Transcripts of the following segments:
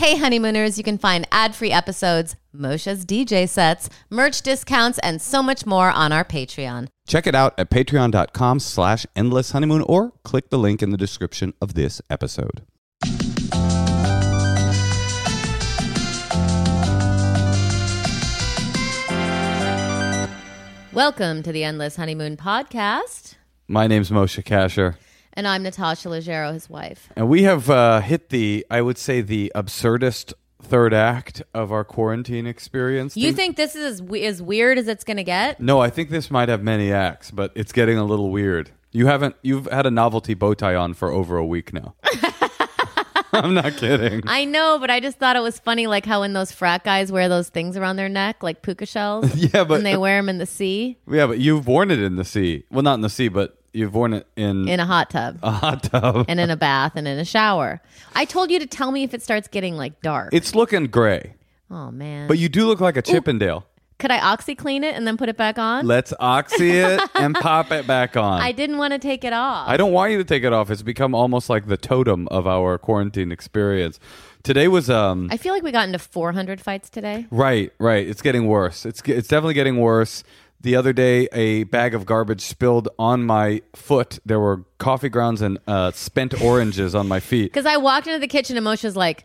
Hey, honeymooners, you can find ad free episodes, Moshe's DJ sets, merch discounts, and so much more on our Patreon. Check it out at patreon.com slash endless honeymoon or click the link in the description of this episode. Welcome to the Endless Honeymoon Podcast. My name's Moshe Kasher. And I'm Natasha Leggero, his wife. And we have uh, hit the, I would say, the absurdist third act of our quarantine experience. You think this is as, we- as weird as it's going to get? No, I think this might have many acts, but it's getting a little weird. You haven't, you've had a novelty bow tie on for over a week now. I'm not kidding. I know, but I just thought it was funny, like how when those frat guys wear those things around their neck, like puka shells. Yeah, but- and they wear them in the sea yeah, but you've worn it in the sea. Well, not in the sea, but you've worn it in, in a hot tub a hot tub. and in a bath and in a shower. I told you to tell me if it starts getting like dark. It's looking gray, oh man! but you do look like a Chippendale. could I oxy clean it and then put it back on? Let's oxy it and pop it back on. I didn't want to take it off. I don't want you to take it off. It's become almost like the totem of our quarantine experience. Today was um I feel like we got into 400 fights today. right, right. It's getting worse. It's it's definitely getting worse. The other day, a bag of garbage spilled on my foot. There were coffee grounds and uh, spent oranges on my feet. Because I walked into the kitchen and Moshe's like,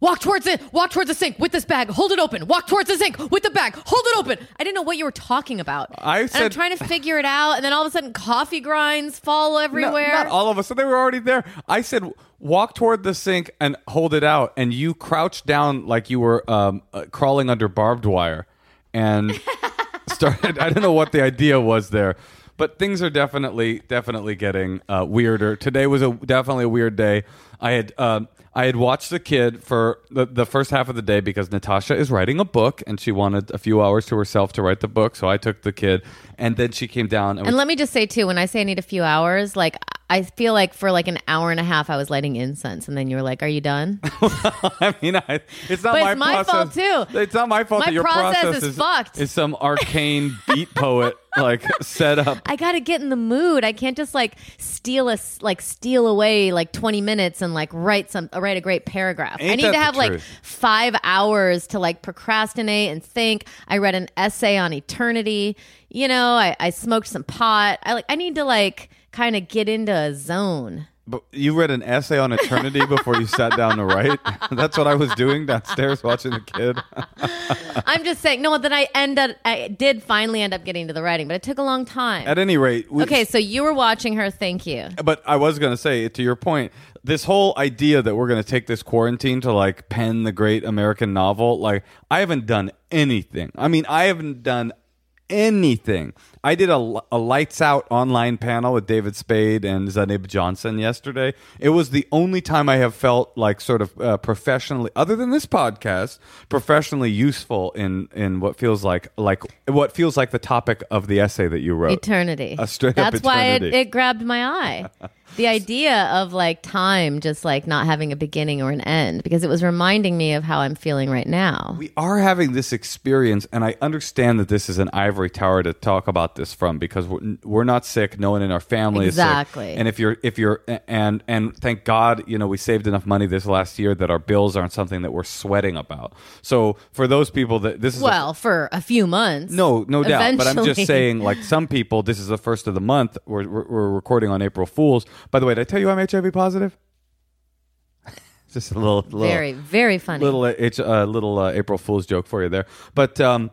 walk towards it, walk towards the sink with this bag, hold it open, walk towards the sink with the bag, hold it open. I didn't know what you were talking about. I and I'm said- trying to figure it out, and then all of a sudden coffee grinds fall No, everywhere. not all of us. So they were already there. I said, walk toward the sink and hold it out. And you crouched down like you were um, uh, crawling under barbed wire and started. I don't know what the idea was there. But things are definitely, definitely getting uh, weirder. Today was a definitely a weird day. I had, um, I had watched the kid for the, the first half of the day because Natasha is writing a book and she wanted a few hours to herself to write the book. So I took the kid, and then she came down and, and let me just say too, when I say I need a few hours, like I feel like for like an hour and a half I was lighting incense, and then you were like, "Are you done?" I mean, I, it's not But my it's my fault, too. It's not my fault My that your process process, is fucked. Is some arcane beat poet like set up? I got to get in the mood. I can't just like steal a like steal away like 20 minutes and like write some uh, write a great paragraph. I need to have like 5 hours to like procrastinate and think. I read an essay on eternity. You know, I I smoked some pot. I like I need to like kind of get into a zone. But you read an essay on eternity before you sat down to write. That's what I was doing downstairs watching the kid. I'm just saying no then I ended I did finally end up getting to the writing, but it took a long time. At any rate, we, Okay, so you were watching her. Thank you. But I was going to say, to your point, this whole idea that we're going to take this quarantine to like pen the great American novel, like I haven't done anything. I mean, I haven't done anything. I did a, a lights out online panel with David Spade and Zainab Johnson yesterday. It was the only time I have felt like sort of uh, professionally, other than this podcast, professionally useful in in what feels like like what feels like the topic of the essay that you wrote. eternity. A straight That's why it, it grabbed my eye. the idea of like time just like not having a beginning or an end because it was reminding me of how I'm feeling right now. we are having this experience, and I understand that this is an ivory tower to talk about this from because we're, we're not sick. No one in our family Exactly. is sick. And if you're, if you're, and and thank God, you know, we saved enough money this last year that our bills aren't something that we're sweating about. So for those people that this is a- Well, for a few months. no, no doubt. But I'm just saying, like some people, this is the first of the month. We're, we're, we're recording on April Fools. By the way, did I tell you I'm HIV positive? just a little, little Very, very funny. little uh, it's a little uh, April Fool's joke for you there. But um,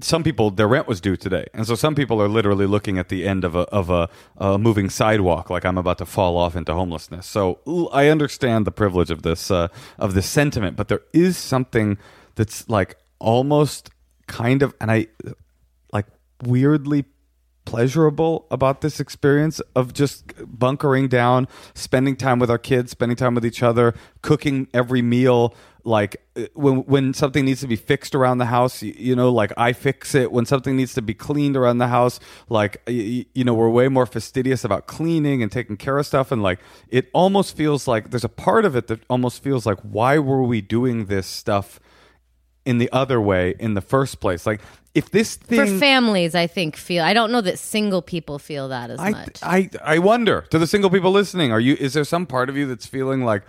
some people their rent was due today, and so some people are literally looking at the end of a of a, a moving sidewalk, like I'm about to fall off into homelessness. So I understand the privilege of this uh, of this sentiment, but there is something that's like almost kind of, and I like weirdly pleasurable about this experience of just bunkering down, spending time with our kids, spending time with each other, cooking every meal. Like uh, when when something needs to be fixed around the house, you, you know, like I fix it. When something needs to be cleaned around the house, like you, you know, we're way more fastidious about cleaning and taking care of stuff. And like it almost feels like there's a part of it that almost feels like why were we doing this stuff? in the other way in the first place. Like if this thing For families, I think feel. I don't know that single people feel that as I, much. I I wonder to the single people listening, are you is there some part of you that's feeling like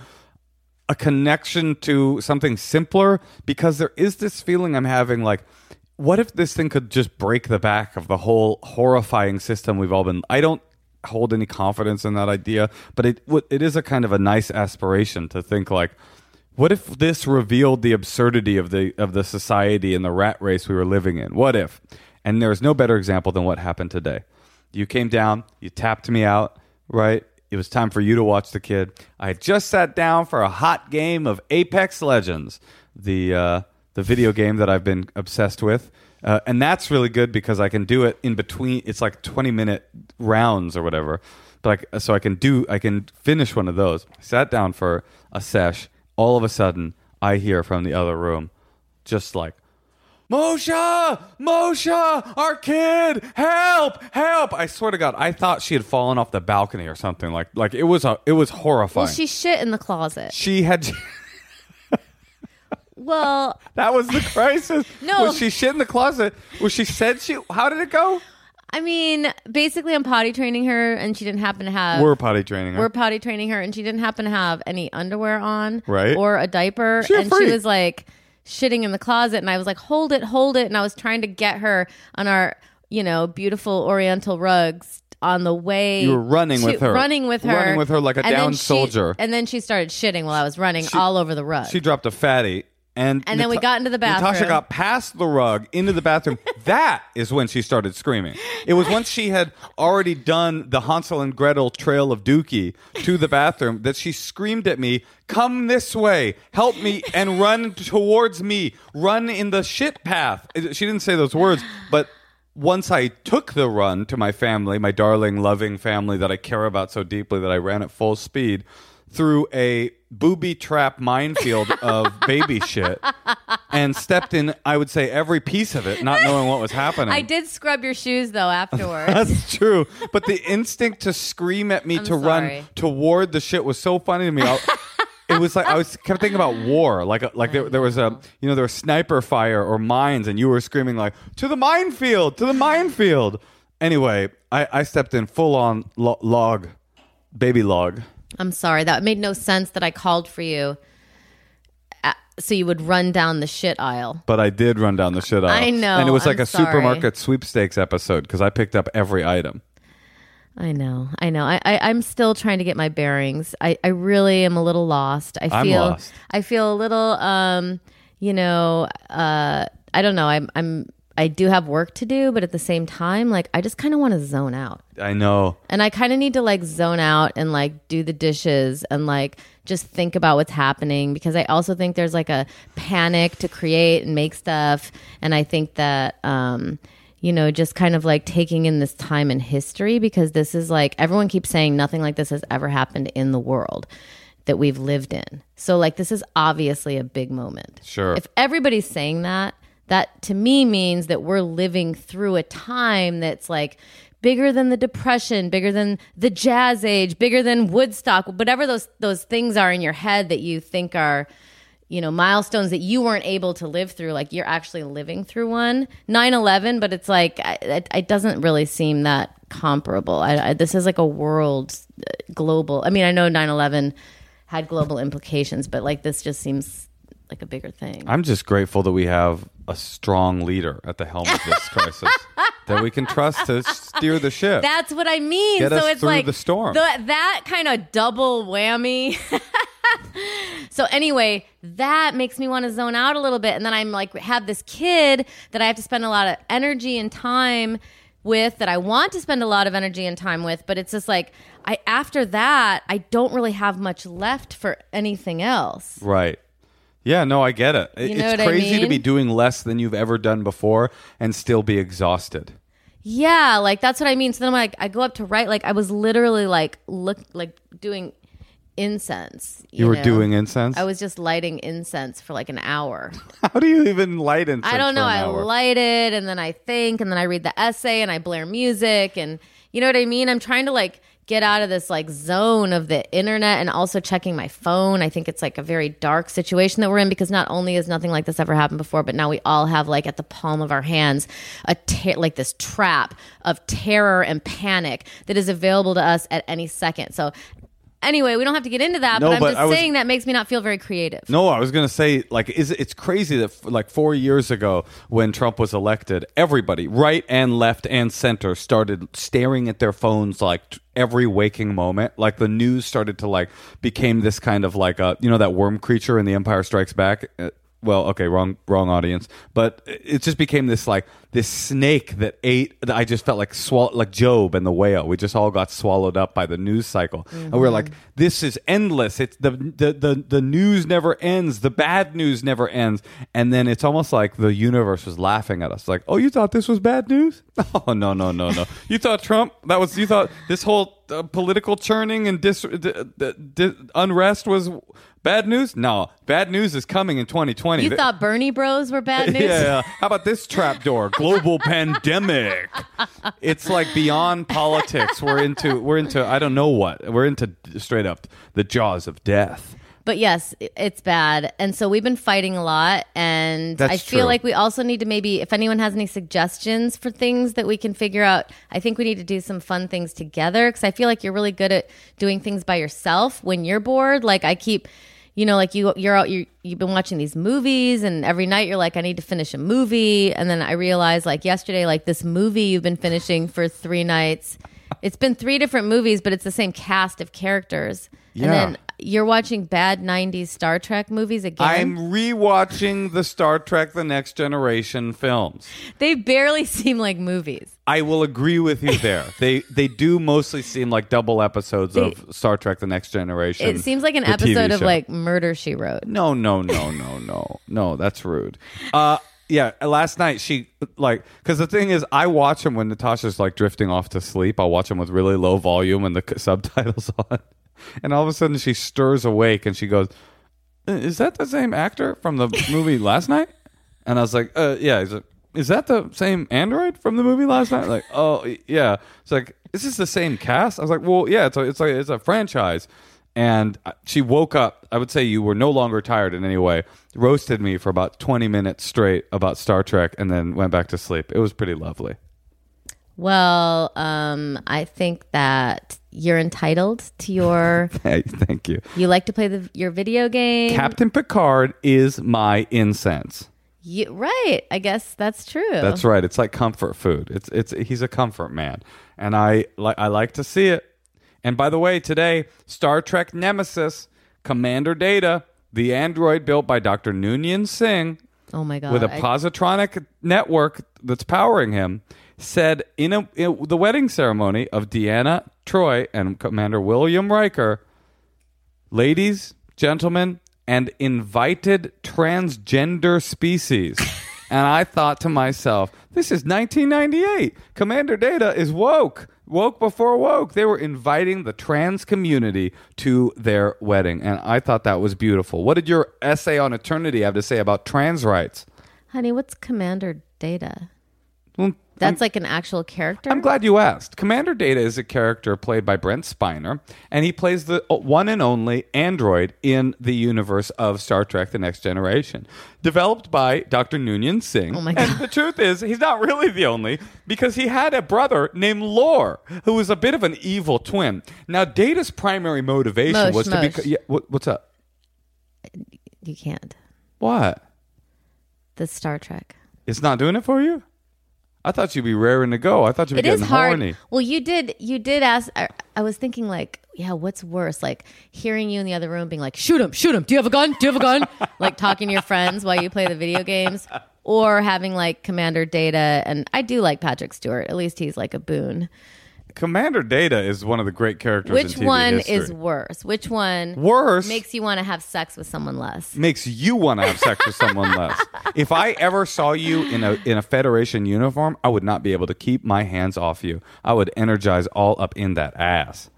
a connection to something simpler because there is this feeling I'm having like what if this thing could just break the back of the whole horrifying system we've all been I don't hold any confidence in that idea but it it is a kind of a nice aspiration to think like what if this revealed the absurdity of the of the society and the rat race we were living in what if and there's no better example than what happened today you came down you tapped me out right it was time for you to watch the kid. I had just sat down for a hot game of Apex Legends, the uh, the video game that I've been obsessed with, uh, and that's really good because I can do it in between. It's like twenty minute rounds or whatever, but I, so I can do I can finish one of those. I sat down for a sesh. All of a sudden, I hear from the other room, just like. Moshe! Moshe! Our kid! Help! Help! I swear to God, I thought she had fallen off the balcony or something. Like, like it was a, it was horrifying. Well, she shit in the closet. she had. Well, that was the crisis. No. Was she shit in the closet? Was she said she? How did it go? I mean, basically, I'm potty training her, and she didn't happen to have. We're potty training her. we're potty training her, and she didn't happen to have any underwear on, Right. or a diaper, She and she was like shitting in the closet, and I was like, "Hold it, hold it," and I was trying to get her on our, you know, beautiful Oriental rugs on the way. You were running to- with her. running with her, Running with her like a And then downed she- soldier. and then she started shitting while I was running all over the rug. She dropped a fatty. And, And then we got into the bathroom. Natasha got past the rug into the bathroom. that is when she started screaming. It was once she had already done the Hansel and Gretel trail of Dookie to the bathroom that she screamed at me, Come this way, help me, and run towards me, run in the shit path. Uh, she didn't say those words, but once I took the run to my family, my darling, loving family that I care about so deeply that I ran at full speed through a booby trap minefield of baby shit and stepped in, I would say, every piece of it, not knowing what was happening. I did scrub your shoes though afterwards. That's true. But the instinct to scream at me I'm to run toward the shit was so funny to me. I, it was like I was kept thinking about war, like like there, there was a you know there was sniper fire or mines, and you were screaming like to the minefield, to the minefield. Anyway, I, I stepped in full on lo- log, baby log. I'm sorry. That made no sense that I called for you. uh, So you would run down the shit aisle. But I did run down the shit aisle. I know, and it was like I'm a sorry. supermarket sweepstakes episode because I picked up every item. I know. I know. I, I I'm still trying to get my bearings. I, I really am a little lost. I I'm feel lost. I feel a little um, you know, uh I don't know. I'm I'm I do have work to do, but at the same time, like I just kind of want to zone out. I know. And I kind of need to like zone out and like do the dishes and like just think about what's happening because I also think there's like a panic to create and make stuff. And I think that, um, you know, just kind of like taking in this time in history because this is like everyone keeps saying nothing like this has ever happened in the world that we've lived in. So, like, this is obviously a big moment. Sure. If everybody's saying that, that to me means that we're living through a time that's like bigger than the depression, bigger than the jazz age, bigger than Woodstock, whatever those those things are in your head that you think are you know milestones that you weren't able to live through like you're actually living through one. 9-11 but it's like it, it doesn't really seem that comparable. I, I, this is like a world uh, global i mean i know 9-11 had global implications but like this just seems like a bigger thing. I'm just grateful that we have a strong leader at the helm of this crisis that we can trust to steer the ship. That's what I mean. Get so us it's through like the storm. that kind of double whammy. so anyway, that makes me want to zone out a little bit, and then I'm like have this kid that I have to spend a lot of energy and time with that I want to spend a lot of energy and time with, but it's just like I after that I don't really have much left for anything else. right. Yeah, no, I get it. You know it's what I crazy to mean? be doing less than you've ever done before and still be exhausted. Yeah, like that's what I mean. So then I'm like, I go up to write, like I was literally like look like doing incense. You, were know? doing incense? I was just lighting incense for like an hour. How do you even light incense? I don't know. For an I hour? light it and then I think and then I read the essay and I blare music and you know what I mean? I'm trying to like get out of this like zone of the internet and also checking my phone. I think it's like a very dark situation that we're in because not only has nothing like this ever happened before, but now we all have like at the palm of our hands a ter- like this trap of terror and panic that is available to us at any second. So anyway, we don't have to get into that. No, but I'm but just was- saying that makes me not feel very creative. No, I was going to say like is it's crazy that f- like 4 years ago when Trump was elected, everybody, right and left and center started staring at their phones like t- every waking moment. Like the news started to like became this kind of like a you know that worm creature in The Empire Strikes Back. Uh, Well, okay, wrong wrong audience, but it just became this like this snake that ate. That I just felt like swall like Job and the whale. We just all got swallowed up by the news cycle, and we're like, this is endless. It's the, the the the news never ends. The bad news never ends, and then it's almost like the universe was laughing at us, like, oh, you thought this was bad news? Oh no no no no! you thought Trump? That was you thought this whole uh, political churning and dis, d- d- d- unrest was bad news? No, bad news is coming in 2020. You Th- thought Bernie Bros were bad news? yeah. How about this trapdoor? Global pandemic. It's like beyond politics. We're into we're into I don't know what. We're into straight up the jaws of death. But yes, it's bad. And so we've been fighting a lot. And That's I feel true. like we also need to maybe, if anyone has any suggestions for things that we can figure out, I think we need to do some fun things together. Cause I feel like you're really good at doing things by yourself when you're bored. Like I keep, you know, like you, you're out, you you've been watching these movies and every night you're like, I need to finish a movie. And then I realized like yesterday, like this movie you've been finishing for three nights. It's been three different movies, but it's the same cast of characters. Yeah. And then you're watching bad 90s Star Trek movies again. I'm rewatching the Star Trek The Next Generation films. they barely seem like movies. I will agree with you there. they they do mostly seem like double episodes They- of Star Trek The Next Generation. It seems like an episode of like Murder She Wrote. No, no, no, no, no, no. That's rude. Uh, yeah. Last night she like because the thing is, I watch them when Natasha's like drifting off to sleep. I'll watch them with really low volume and the subtitles on, and all of a sudden she stirs awake and she goes, "Uh, "Is that the same actor from the movie last night?" And I was like, uh, "Yeah." He's like, "Is that the same android from the movie last night?" Like, "Oh, yeah." It's like, "Is this the same cast?" I was like, "Well, yeah. It's a, it's like it's a franchise." and she woke up. I would say you were no longer tired in any way. Roasted me for about twenty minutes straight about Star Trek, and then went back to sleep. It was pretty lovely. Well, um, I think that you're entitled to your. Hey, thank you. you like to play the, your video game. Captain Picard is my incense. Right. I guess that's true. That's right. It's like comfort food. It's it's he's a comfort man, and I like I like to see it. And by the way, today Star Trek Nemesis Commander Data, the android built by Dr. Noonien Singh, Oh my god. with a I- positronic network that's powering him, said in, a, in the wedding ceremony of Deanna Troy and Commander William Riker, ladies, gentlemen, and invited transgender species. and I thought to myself, this is 1998. Commander Data is woke. Woke before woke. They were inviting the trans community to their wedding. And I thought that was beautiful. What did your essay on eternity have to say about trans rights? Honey, what's Commander Data? Well, That's like an actual character. I'm glad you asked. Commander Data is a character played by Brent Spiner, and he plays the uh, one and only android in the universe of Star Trek The Next Generation. Developed by Dr. Noonien Singh. Oh my God. And the truth is, he's not really the only, because he had a brother named Lore, who was a bit of an evil twin. Now, Data's primary motivation Mosh, was to be. Yeah, what, what's up? You can't. What? The Star Trek. It's not doing it for you? I thought you'd be raring to go. I thought you'd be It is getting hard. horny. Well, you did. You did ask. I, I was thinking, like, yeah, what's worse, like hearing you in the other room being like, "Shoot him! Shoot him! Do you have a gun? Do you have a gun?" like talking to your friends while you play the video games, or having like Commander Data. And I do like Patrick Stewart. At least he's like a boon. Commander Data is one of the great characters Which one history. is worse? Which one worse? makes you want to have sex with someone less? makes you want to have sex with someone less. If I ever saw you in a in a Federation uniform, I would not be able to keep my hands off you. I would energize all up in that ass.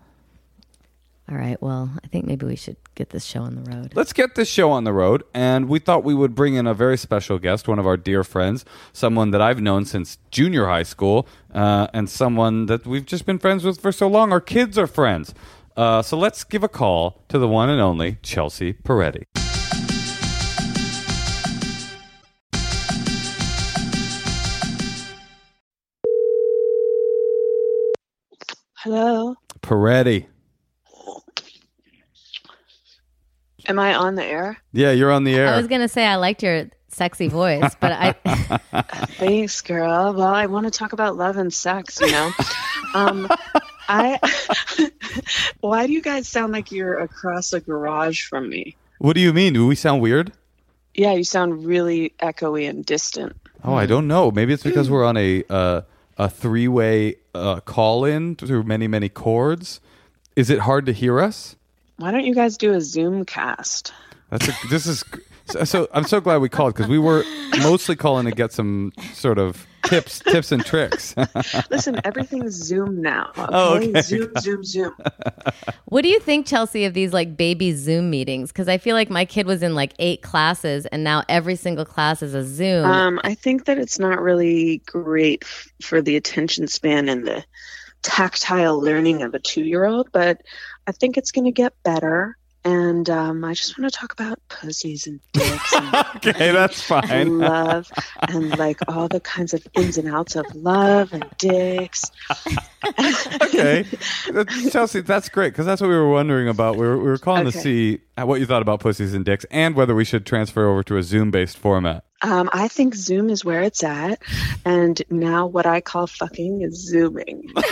All right. Well, I think maybe we should get this show on the road. Let's get this show on the road, and we thought we would bring in a very special guest, one of our dear friends, someone that I've known since junior high school, uh, and someone that we've just been friends with for so long. Our kids are friends. Uh, so let's give a call to the one and only Chelsea Peretti. Hello. Peretti. Am I on the air? Yeah, you're on the air. I was gonna say I liked your sexy voice, but I Thanks, girl. Well, I want to talk about love and sex, you know. um, I. Why do you guys sound like you're across a garage from me? what do you mean? Do we sound weird? Yeah, you sound really echoey and distant. Oh, I don't know. Maybe it's because we're on a uh, a three way uh, call in through many many cords. Is it hard to hear us? Why don't you guys do a Zoom cast? That's a, this is so, so. I'm so glad we called because we were mostly calling to get some sort of tips tips and tricks. Listen, everything's Zoom now. Okay? Oh, okay. Zoom, Zoom, Zoom. What do you think, Chelsea, of these like baby Zoom meetings? Because I feel like my kid was in like eight classes, and now every single class is a Zoom. Um, I think that it's not really great f- for the attention span and the tactile learning of a two-year-old, but I think it's going to get better. And um, I just want to talk about pussies and dicks and okay, that's fine. And love and like all the kinds of ins and outs of love and dicks. okay, Chelsea, that's great because that's what we were wondering about. We were, we were calling to Okay. see what you thought about pussies and dicks, and whether we should transfer over to a Zoom based format. Um, I think Zoom is where it's at, and now what I call fucking is zooming.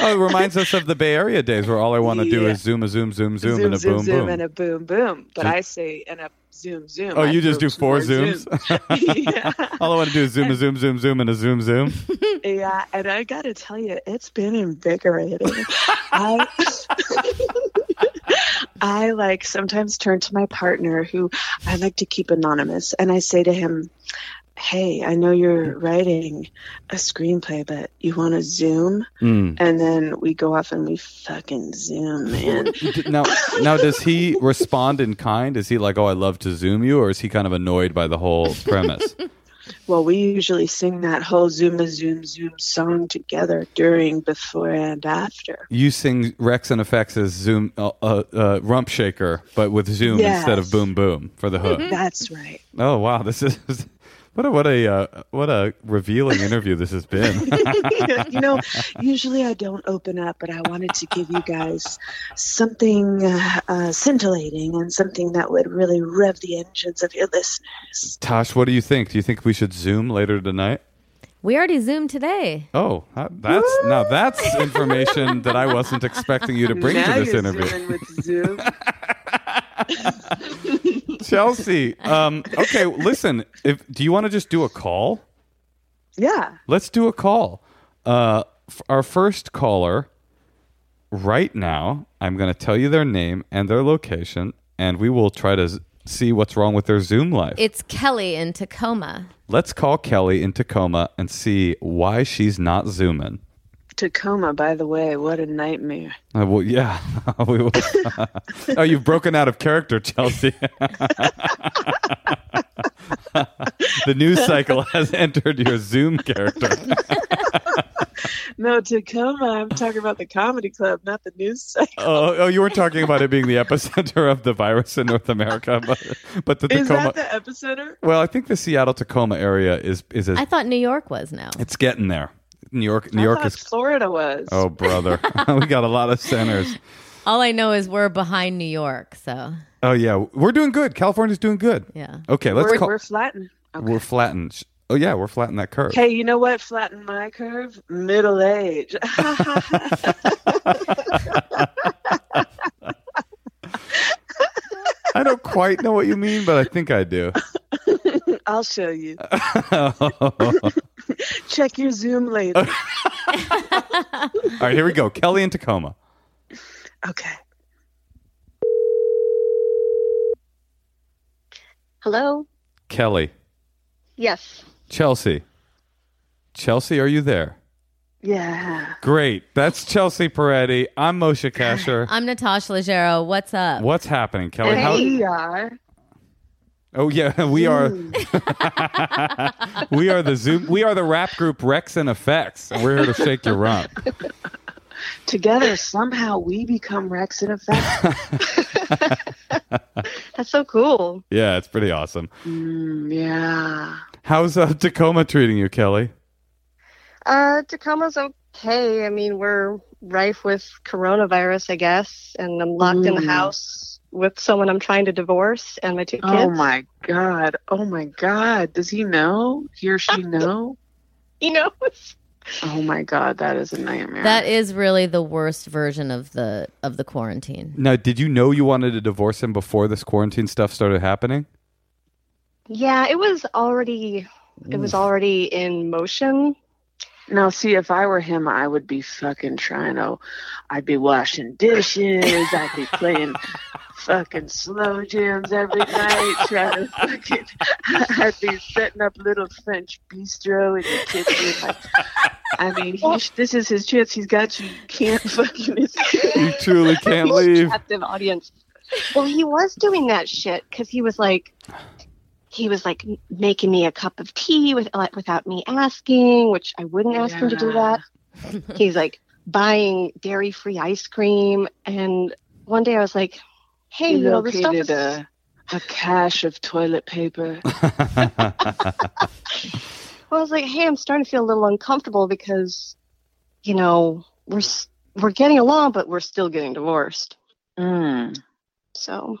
Oh, it reminds us of the Bay Area days where all I want to do Yeah. is zoom a zoom zoom zoom, zoom, and a zoom, boom zoom, boom. and a boom, boom. But Zoom. I say and a zoom, zoom. Oh, I you just do four zooms? zoom. all I want to do is zoom a zoom zoom zoom and a zoom zoom. yeah, and I got to tell you, it's been invigorating. I, I like sometimes turn to my partner, who I like to keep anonymous, and I say to him, "Hey, I know you're writing a screenplay, but you want to Zoom?" Mm. And then we go off and we fucking Zoom, man. Now, now, does he respond in kind? Is he like, "Oh, I love to zoom you," or is he kind of annoyed by the whole premise? Well, we usually sing that whole Zoom a Zoom Zoom song together during, before, and after. you sing Wreckx-n-Effects as Zoom uh, uh, uh, Rump Shaker, but with Zoom Yes. instead of Boom Boom for the hook. That's right. Oh wow, this is what a what a uh, what a revealing interview this has been. you know, usually I don't open up, but I wanted to give you guys something uh, uh, scintillating and something that would really rev the engines of your listeners. Tosh, what do you think? Do you think we should Zoom later tonight? we already Zoomed today. Oh, that- that's now that's information that I wasn't expecting you to bring now to this you're interview. Zooming with Zoom. Chelsea, um, okay, listen. If do you want to just do a call? yeah. Let's do a call. Uh, f- our first caller, right now, I'm going to tell you their name and their location, and we will try to z- see what's wrong with their Zoom life. It's Kelly in Tacoma. Let's call Kelly in Tacoma and see why she's not Zooming. Tacoma, by the way, what a nightmare. Uh, well, yeah, we will. oh, you've broken out of character, Chelsea. the news cycle has entered your Zoom character. No, Tacoma, I'm talking about the comedy club, not the news cycle. Oh, oh, you were talking about it being the epicenter of the virus in North America, but but the Is Tacoma. that the epicenter? well, I think the Seattle Tacoma area is is a, I thought New York was now. it's getting there. New York, New I York is. Florida was. Oh, brother, we got a lot of centers. All I know is we're behind New York, so Oh yeah, we're doing good. California's doing good. yeah. Okay, let's we're, call. we're flattened. Okay. We're flattened. Oh yeah, we're flattening that curve. Hey, you know what flattened my curve? Middle age. I don't quite know what you mean, but I think I do. I'll show you. Check your Zoom later. All right, here we go. Kelly in Tacoma. Okay. Hello? Kelly. Yes. Chelsea. Chelsea, are you there? Yeah. Great. That's Chelsea Peretti. I'm Moshe Kasher. I'm Natasha Leggero. What's up? What's happening, Kelly? Hey. How- We are. oh yeah, we are. we are the Zoom. We are the rap group Wreckx-n-Effects, and we're here to shake your rump. Together, somehow we become Wreckx-n-Effects. That's so cool. Yeah, it's pretty awesome. Mm, yeah. How's uh, Tacoma treating you, Kelly? Uh, Tacoma's okay. I mean, we're rife with coronavirus, I guess, and I'm locked in the Mm. house with someone I'm trying to divorce and my two kids. Oh my god. Oh my god. Does he know? He or she know? You know, Oh my god, that is a nightmare. That is really the worst version of the of the quarantine. Now, did you know you wanted to divorce him before this quarantine stuff started happening? yeah, it was already it was already in motion. Now, see, if I were him, I would be fucking trying to. I'd be washing dishes. I'd be playing fucking slow jams every night. Trying to fucking. I'd be setting up little French bistro in the kitchen. Like, I mean, he, this is his chance. He's got you. You Can't fucking. You truly can't leave. captive audience. Well, he was doing that shit because he was like, he was like making me a cup of tea with, like, without me asking, which I wouldn't ask him to do that. He's like buying dairy free ice cream. And one day I was like, hey, He you know, this stuff located is. a, a cache of toilet paper. Well, I was like, hey, I'm starting to feel a little uncomfortable because, you know, we're we're getting along, but we're still getting divorced. Mm. So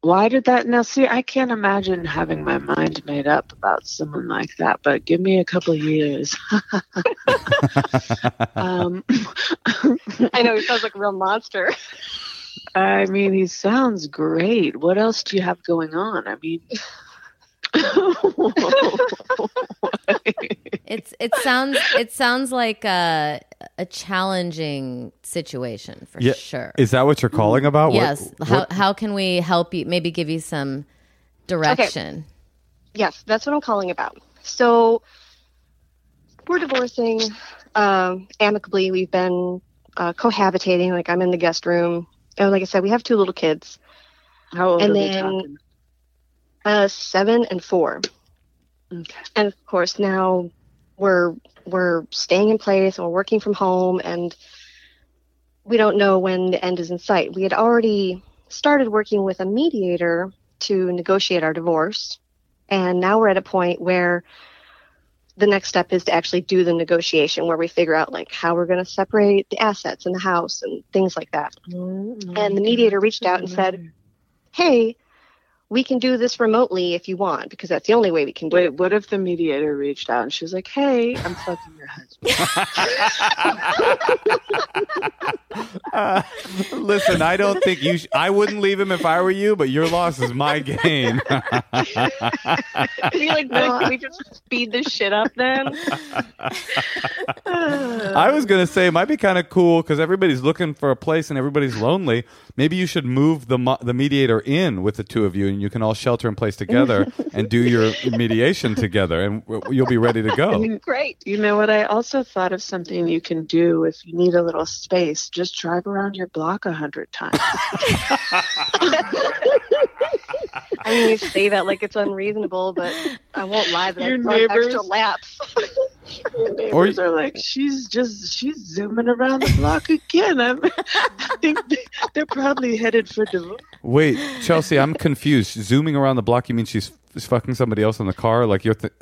Why did that? Now, see, I can't imagine having my mind made up about someone like that, but give me a couple of years. um, I know he sounds like a real monster. I mean, he sounds great. What else do you have going on? I mean, It's it sounds it sounds like a a challenging situation for Yeah. sure. Is that what you're calling about? What- yes. how what- how can we help you? Maybe give you some direction. Yes, that's what I'm calling about. So we're divorcing um, amicably. We've been uh, cohabitating. Like I'm in the guest room. And like I said, we have two little kids, How old And are we then- talking? Uh, seven and four. Okay. And of course now we're we're staying in place and we're working from home and we don't know when the end is in sight. We had already started working with a mediator to negotiate our divorce and now we're at a point where the next step is to actually do the negotiation where we figure out like how we're going to separate the assets in the house and things like that. And the mediator reached out and said, "Hey, we can do this remotely if you want because that's the only way we can do it." Wait, what if the mediator reached out and she was like, "Hey, I'm fucking your husband." Uh, listen, I don't think you. Sh- I wouldn't leave him if I were you, but your loss is my gain. be like, no, can we just speed this shit up then? I was gonna say it might be kind of cool because everybody's looking for a place and everybody's lonely. Maybe you should move the mo- the mediator in with the two of you, and you can all shelter in place together and do your mediation together, and you'll be ready to go. Great. You know what? I also thought of something you can do if you need a little space. Just drive around your block a hundred times. I mean, you say that like it's unreasonable, but I won't lie that Your I've run neighbors- extra laps. Your neighbors are like, she's just she's zooming around the block again. I'm, I think they- they're probably headed for divorce. Wait, Chelsea, I'm confused. Zooming around the block, you mean she's, she's fucking somebody else in the car? Like you're. Th-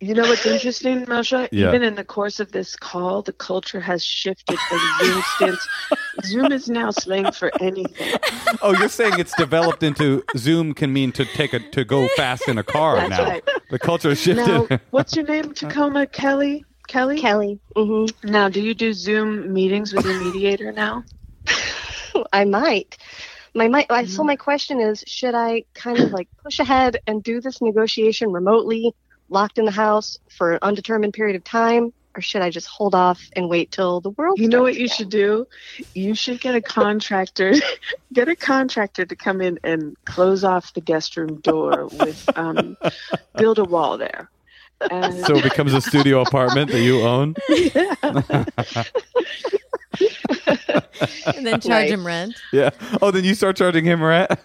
You know what's interesting, Masha? Yeah. Even in the course of this call, the culture has shifted from Zoom stints. Zoom is now slang for anything. oh, you're saying it's developed into Zoom can mean to take a to go fast in a car That's now. right. The culture has shifted. Now, what's your name? Tacoma Kelly? Kelly? Kelly. hmm Now, do you do Zoom meetings with your mediator now? I might. My, my I- so my question is, should I kind of like push ahead and do this negotiation remotely, locked in the house for an undetermined period of time, or should I just hold off and wait till the world? You know what starts you should do? You should get a contractor, get a contractor to come in and close off the guest room door with, um, build a wall there. And so it becomes a studio apartment that you own. and then charge Nice. him rent. Yeah. Oh, then you start charging him rent.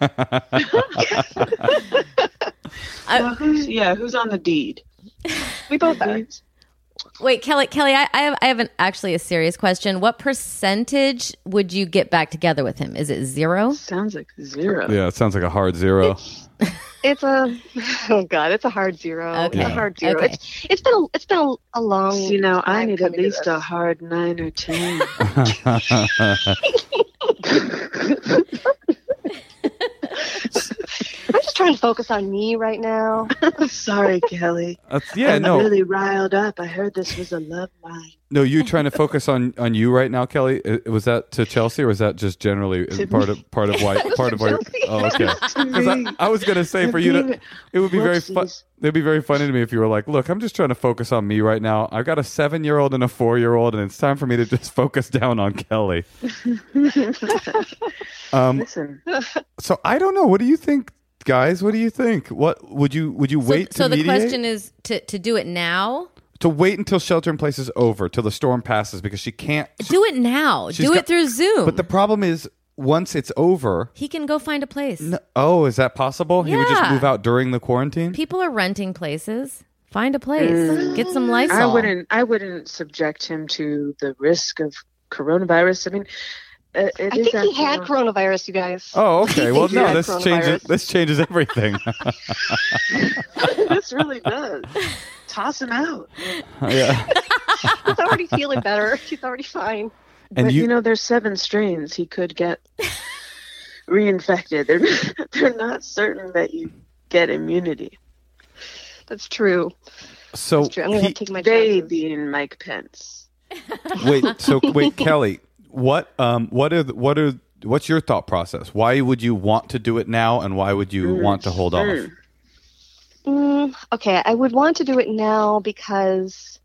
Well, who's yeah? Who's on the deed? We both are. Wait, Kelly, Kelly, I, I have I have an, actually a serious question. What percentage would you get back together with him? Is it zero? Sounds like zero. yeah, it sounds like a hard zero. It's a oh god, it's a hard zero. Okay, It's a hard zero. okay. It's it's been a, it's been a, a long. You know, I need at least a hard nine or ten. I'm just trying to focus on me right now. Sorry, Kelly. That's- yeah, I'm no, really riled up. I heard this was a love line. no. You trying to focus on on you right now, Kelly? I- Was that to Chelsea, or was that just generally To part of part of why part of why? Oh, okay. Because I. I was gonna say for you to, it would be very fun. Whoopsies. It'd be very funny to me if you were like, "Look, I'm just trying to focus on me right now. I've got a seven year old and a four year old, and it's time for me to just focus down on Kelly." Um, Listen, so I don't know. What do you think, guys? What do you think? What would you would you So, wait so to the mediate? question is to to do it now. to wait until shelter in place is over, till the storm passes, because she can't. Do it now. she's Do got- it through Zoom. But the problem is, once it's over, he can go find a place. no, oh, is that possible? He would just move out during the quarantine. People are renting places. Find a place. Mm. Get some life. I wouldn't. I wouldn't subject him to the risk of coronavirus. I mean, uh, it I is think he had all- coronavirus, you guys. Oh, okay. Well, no, this changes. This changes everything. this really does. Toss him out. yeah. He's already feeling better. He's already fine. And but you- you, know, there's seven strains. He could get reinfected. They're they're not certain that you get immunity. That's true. So That's true. I'm gonna to take my They chances. being Mike Pence. wait. So wait, Kelly. What um what are the- what are what's your thought process? Why would you want to do it now, and why would you want to hold off? Mm. Mm, okay, I would want to do it now because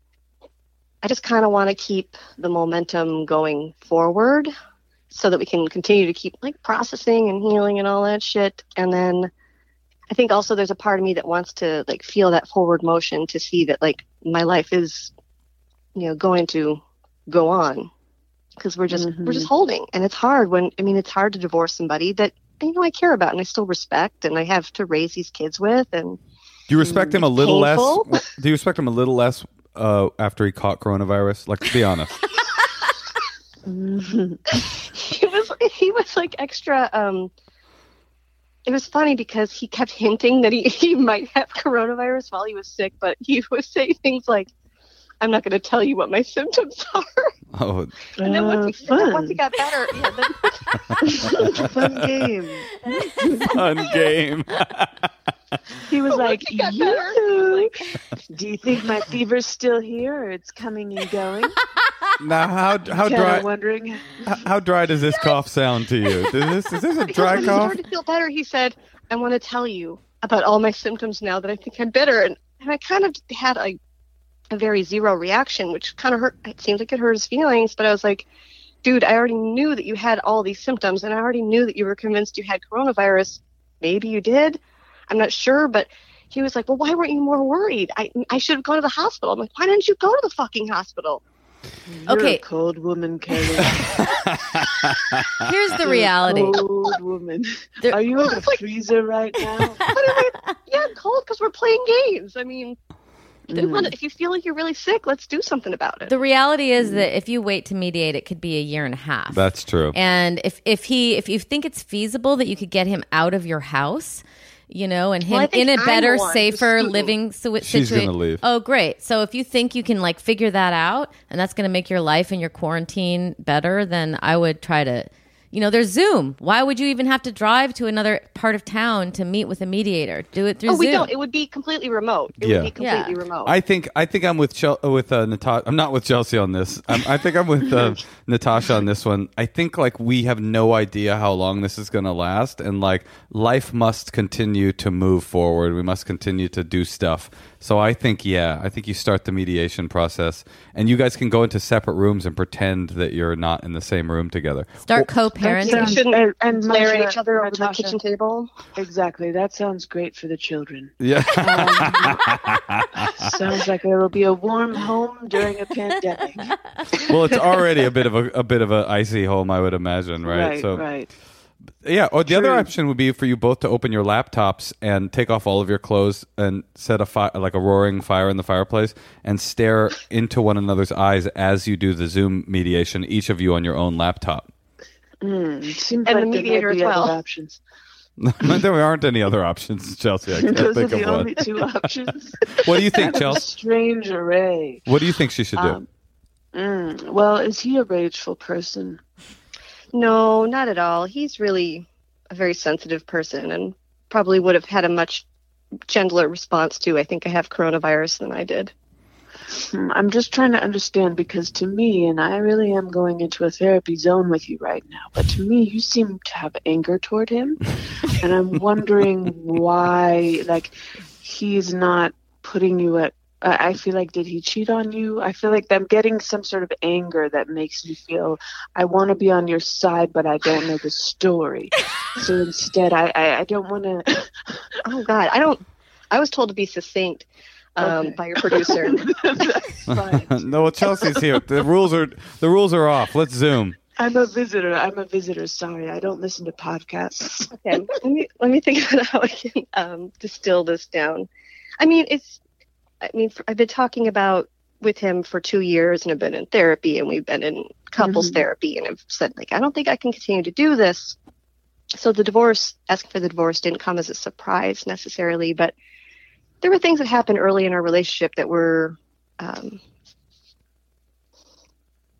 I just kind of want to keep the momentum going forward so that we can continue to keep like processing and healing and all that shit. And then I think also there's a part of me that wants to like feel that forward motion to see that like my life is, you know, going to go on because we're just we're just holding and it's hard when I mean it's hard to divorce somebody that you know I care about and I still respect and I have to raise these kids with and Do you respect him a little Painful. less? Do you respect him a little less uh, after he caught coronavirus? Like, to be honest. he was he was like extra um it was funny because he kept hinting that he, he might have coronavirus while he was sick but he would say things like i'm not going to tell you what my symptoms are Oh, and then Uh, once, he, and fun. once he got better yeah, then, fun game. fun game. He was But like, he got he was "You- "Do you think my fever's still here, or it's coming and going?" now, how how Kinda dry wondering. how, how dry does this cough sound to you? Is this is this a because dry when he cough? started to feel better he said i want to tell you about all my symptoms now that i think i'm better and, and i kind of had a, a very zero reaction which kind of hurt it seems like it hurt his feelings but i was like dude i already knew that you had all these symptoms and i already knew that you were convinced you had coronavirus maybe you did i'm not sure but he was like well why weren't you more worried i, I should have gone to the hospital i'm like why didn't you go to the fucking hospital You're Okay. a cold woman, Kelly. Here's the You're a reality. Cold woman. There- Are you in a It's like- freezer right now? But I mean, yeah cold because we're playing games i mean if you wanna- if you feel like you're really sick let's do something about it The reality is that mm. if you wait to mediate, it could be a year and a half. That's true. And if if he if you think it's feasible that you could get him out of your house, you know, and him Well, in a I'm better, the one who's safer living si- She's situa- gonna leave. Oh, great! So if you think you can like figure that out, and that's going to make your life and your quarantine better, then I would try to. You know, there's Zoom. Why would you even have to drive to another part of town to meet with a mediator? Do it through Oh, Zoom. we don't. It would be completely remote. It Yeah. would be completely Yeah. remote. I think I think I'm with Chel- with uh, Natasha. I'm not with Chelsea on this. I'm, I think I'm with uh, Natasha on this one. I think like we have no idea how long this is going to last, and like life must continue to move forward. We must continue to do stuff. So I think yeah, I think you start the mediation process, and you guys can go into separate rooms and pretend that you're not in the same room together. Start That co-parenting. sounds- and, and glare at each other over the kitchen table. Exactly. That sounds great for the children. Yeah. Um, sounds like there will be a warm home during a pandemic. well, it's already a bit of a, a bit of an icy home, I would imagine, right? right. so right. Yeah, or the other option would be for you both to open your laptops and take off all of your clothes and set a fire, like a roaring fire in the fireplace, and stare into one another's eyes as you do the Zoom mediation, each of you on your own laptop. Mm, seems And like the mediator as well. options. there aren't any other options, Chelsea. I can't Those are the of one. only two options. What do you think, Chelsea? strange array. What do you think she should do? Um, mm, well, is he a rageful person? No, not at all. He's really a very sensitive person and probably would have had a much gentler response to I think I have coronavirus than I did. Hmm, I'm just trying to understand because to me, and I really am going into a therapy zone with you right now, but to me, you seem to have anger toward him. and I'm wondering why, like, he's not putting you at. I I feel like, did he cheat on you? I feel like I'm getting some sort of anger that makes me feel I want to be on your side, but I don't know the story. so instead, I, I, I don't want to. Oh God, I don't. I was told to be succinct um, Okay. by your producer. That's fine. no, well, Chelsea's here. The rules are the rules are off. Let's zoom. I'm a visitor. I'm a visitor. Sorry, I don't listen to podcasts. okay, let me let me think about how I can um, distill this down. I mean, it's. I mean, I've been talking about with him for two years, and I've been in therapy, and we've been in couples Mhm. therapy, and I've said like, I don't think I can continue to do this. So the divorce, asking for the divorce, didn't come as a surprise necessarily, but there were things that happened early in our relationship that were um,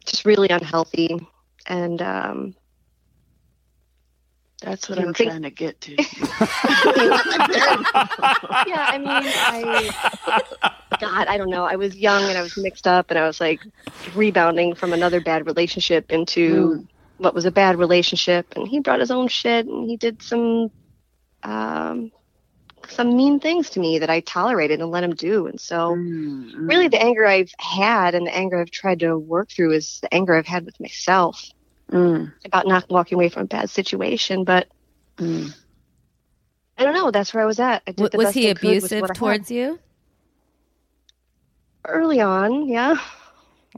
just really unhealthy, and um, That's what I'm think- trying to get to. yeah, I mean, I, God, I don't know. I was young and I was mixed up and I was like rebounding from another bad relationship into what was a bad relationship. And he brought his own shit and he did some, um, some mean things to me that I tolerated and let him do. And so, Mm, mm. really, the anger I've had and the anger I've tried to work through is the anger I've had with myself Mm, about not walking away from a bad situation. But mm. I don't know. That's where I was at. I did W- the was best he I could with abusive what I had. towards you? early on? Yeah.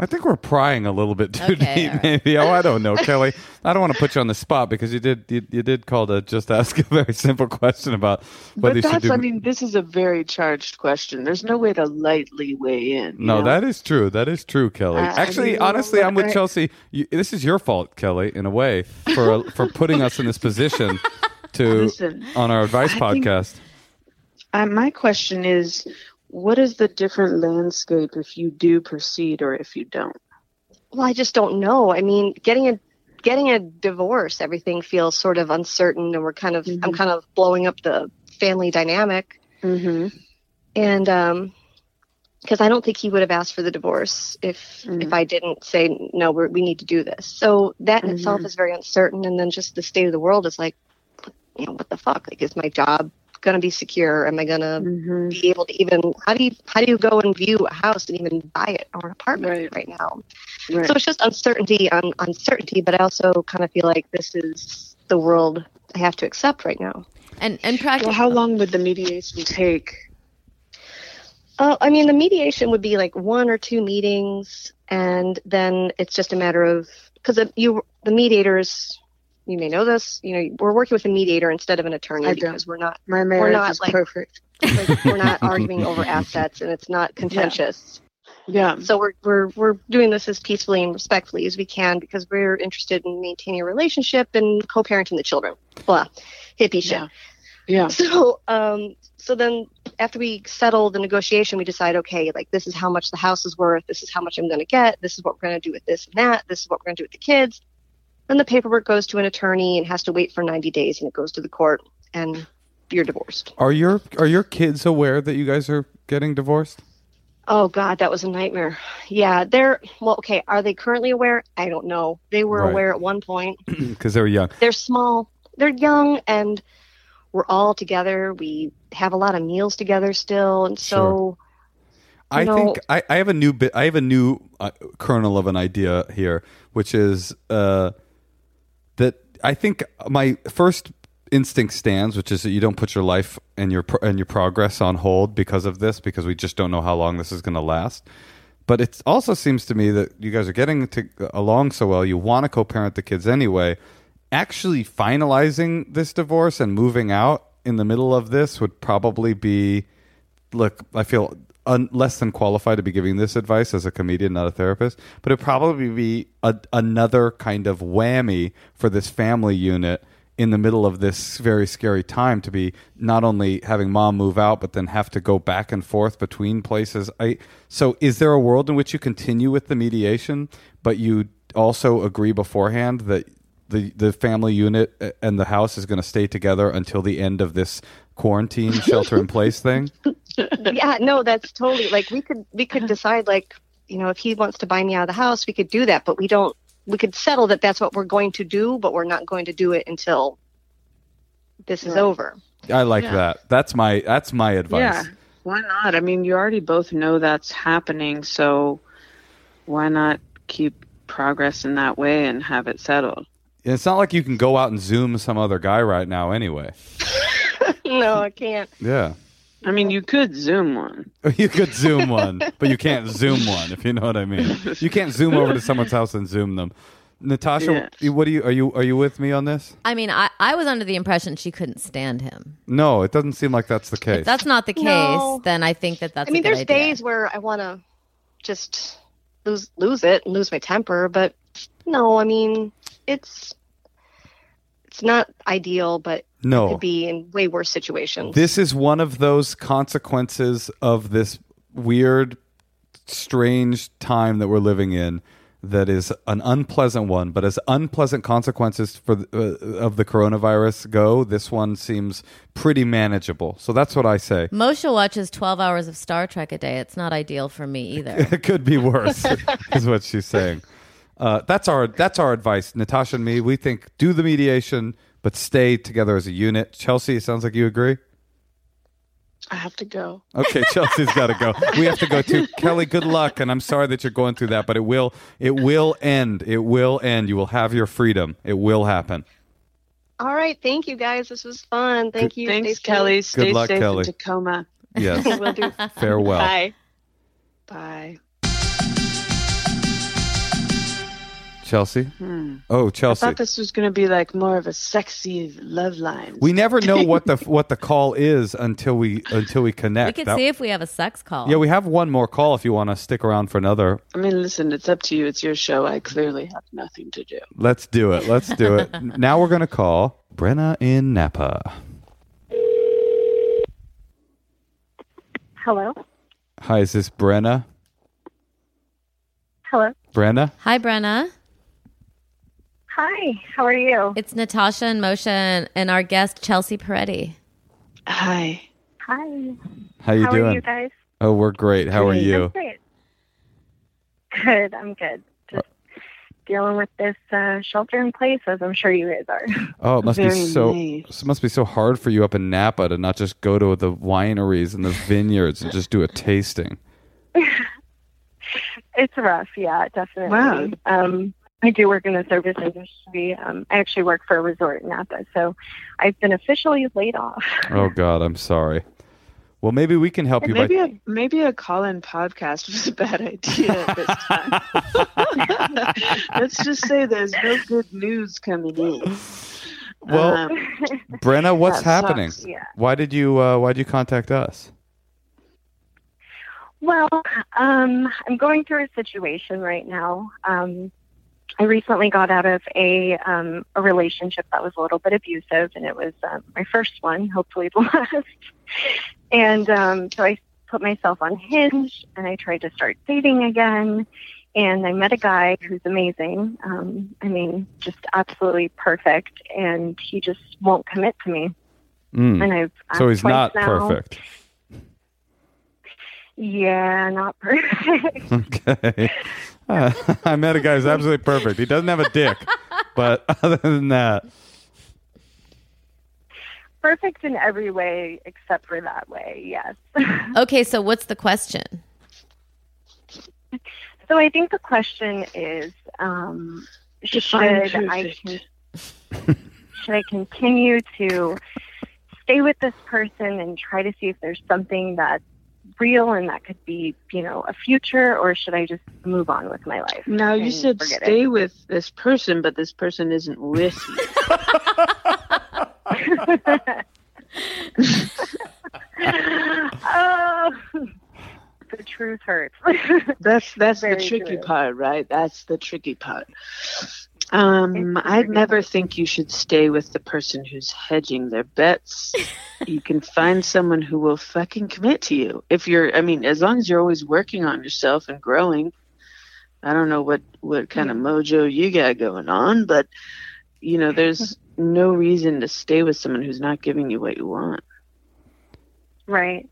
I think we're prying a little bit too Okay, deep, all right. maybe. Oh, I don't know, Kelly. I don't want to put you on the spot because you did you, you did call to just ask a very simple question about whether But you should that's, do. I mean, this is a very charged question. There's no way to lightly weigh in. no, know? that is true. That is true, Kelly. I- I Actually, mean, honestly, I'm with Chelsea. You, this is your fault, Kelly, in a way, for for putting us in this position to Listen, on our advice I think- podcast. uh, my question is what is the different landscape if you do proceed or if you don't? Well, I just don't know. I mean, getting a getting a divorce, everything feels sort of uncertain, and we're kind of I'm Mhm. kind of blowing up the family dynamic, Mm-hmm. and um, because I don't think he would have asked for the divorce if Mhm. if I didn't say no, we're, we need to do this. So that in itself Mhm. is very uncertain, and then just the state of the world is like, you know, what the fuck? Like, is my job gonna be secure? Am I gonna Mm-hmm. be able to even how do you how do you go and view a house and even buy it or an apartment Right. right now? Right. So it's just uncertainty on uncertainty, but I also kind of feel like this is the world I have to accept right now. And and practice. well, how long would the mediation take? Uh, I mean, the mediation would be like one or two meetings, and then it's just a matter of because you the mediators. You may know this. You know, we're working with a mediator instead of an attorney I don't. because we're not My marriage not, is like- perfect. like, we're not arguing over assets, and it's not contentious. Yeah. So we're we're we're doing this as peacefully and respectfully as we can because we're interested in maintaining a relationship and co-parenting the children. Blah, hippie shit. Yeah. Yeah. So um so then after we settle the negotiation, we decide okay, like this is how much the house is worth. This is how much I'm going to get. This is what we're going to do with this and that. This is what we're going to do with the kids. Then the paperwork goes to an attorney and has to wait for 90 days, and it goes to the court, and you're divorced. Are your are your kids aware that you guys are getting divorced? Oh God, that was a nightmare. Yeah, they're well. Okay, are they currently aware? I don't know. They were Right. aware at one point. Because they were young. They're small. They're young, and we're all together. We have a lot of meals together still, and so I know- think I, I have a new bit. I have a new uh, kernel of an idea here, which is uh, that I think my first instinct stands, which is that you don't put your life and your pro- and your progress on hold because of this, because we just don't know how long this is going to last. But it also seems to me that you guys are getting to, along so well. You want to co-parent the kids anyway. Actually, finalizing this divorce and moving out in the middle of this would probably be look, I feel un- less than qualified to be giving this advice as a comedian, not a therapist, but it'd probably be a, another kind of whammy for this family unit in the middle of this very scary time to be not only having mom move out but then have to go back and forth between places. I so is there a world in which you continue with the mediation but you also agree beforehand that the the family unit and the house is going to stay together until the end of this quarantine shelter in place thing? yeah, no, that's totally like we could we could decide like you know if he wants to buy me out of the house, we could do that, but we don't. We could settle that that's what we're going to do, but we're not going to do it until this is Right. over. I like Yeah. that. That's my that's my advice. Yeah. Why not? I mean, you already both know that's happening, so why not keep progress in that way and have it settled? It's not like you can go out and zoom some other guy right now anyway. no, I can't. Yeah. I mean, you could Zoom one. You could zoom one, but you can't zoom one, if you know what I mean. You can't zoom over to someone's house and zoom them. Natasha, Yeah. what do you are you are you with me on this? I mean, I, I was under the impression she couldn't stand him. No, it doesn't seem like that's the case. If that's not the case, No. then I think that that's. I mean, a good there's idea. days where I want to just lose lose it and lose my temper, but no, I mean it's it's not ideal, but it no. could be in way worse situations. This is one of those consequences of this weird, strange time that we're living in. That is an unpleasant one, but as unpleasant consequences for the, uh, of the coronavirus go, this one seems pretty manageable. So that's what I say. Moshe watches 12 hours of Star Trek a day. It's not ideal for me either. It could be worse, is what she's saying. Uh, that's our that's our advice, Natasha and me. We think do the mediation, but stay together as a unit. Chelsea, it sounds like you agree. I have to go. Okay, Chelsea's got to go. We have to go too. Kelly, good luck, and I'm sorry that you're going through that, but it will it will end. It will end. You will have your freedom. It will happen. All right, thank you guys. This was fun. Thank you. Thanks, Stay Kelly. safe. Stay luck, safe Kelly. in Tacoma. Yes. Will do. Farewell. Bye. Bye. Chelsea. Hmm. Oh, Chelsea. I thought this was going to be like more of a sexy love line. We never know what the what the call is until we until we connect. we connect. could That- see if we have a sex call. yeah, we have one more call if you want to stick around for another. I mean, listen, it's up to you. It's your show. I clearly have nothing to do. Let's do it. Let's do it. now we're going to call Brenna in Napa. Hello. Hi, is this Brenna? Hello. Brenna? Hi, Brenna. Hi. How are you? It's Natasha and Moshe and, and our guest, Chelsea Peretti. Hi. Hi. How are you How doing? are you guys? Oh, we're great. How are you? I'm great. Good. I'm good. Just dealing with this uh, shelter in place, as I'm sure you guys are. Oh, it must be so nice. it must be so hard for you up in Napa to not just go to the wineries and the vineyards and just do a tasting. It's rough. Yeah, definitely. Wow. Um, I do work in the service industry. Um, I actually work for a resort in Napa, so I've been officially laid off. Oh God, I'm sorry. Well, maybe we can help you by Maybe a maybe a call-in podcast was a bad idea at this time. Let's just say there's no good news coming in. Well, Um, Brenna, what's happening? sucks. yeah. Why did you uh, why did you contact us? Well, um, I'm going through a situation right now. Um, I recently got out of a um, a relationship that was a little bit abusive, and it was um, my first one, hopefully the last. And um, so I put myself on Hinge, and I tried to start dating again. And I met a guy who's amazing. Um, I mean, just absolutely perfect, and he just won't commit to me. Mm. And I've So he's not now. perfect. Yeah, not perfect. Okay. Uh, I met a guy who's absolutely perfect. He doesn't have a dick, but other than that, perfect in every way except for that way yes Okay, so what's the question? so i think the question is um, should i con- should i continue to stay with this person and try to see if there's something that's real and that could be you know a future or should i just move on with my life Now you said stay with this person, but this person isn't with you. oh the truth hurts That's that's the tricky true. part, right? That's the tricky part. Um, I'd never think you should stay with the person who's hedging their bets. you can find someone who will fucking commit to you. If you're, I mean, as long as you're always working on yourself and growing. I don't know what what kind of mojo you got going on, but you know, there's no reason to stay with someone who's not giving you what you want. Right.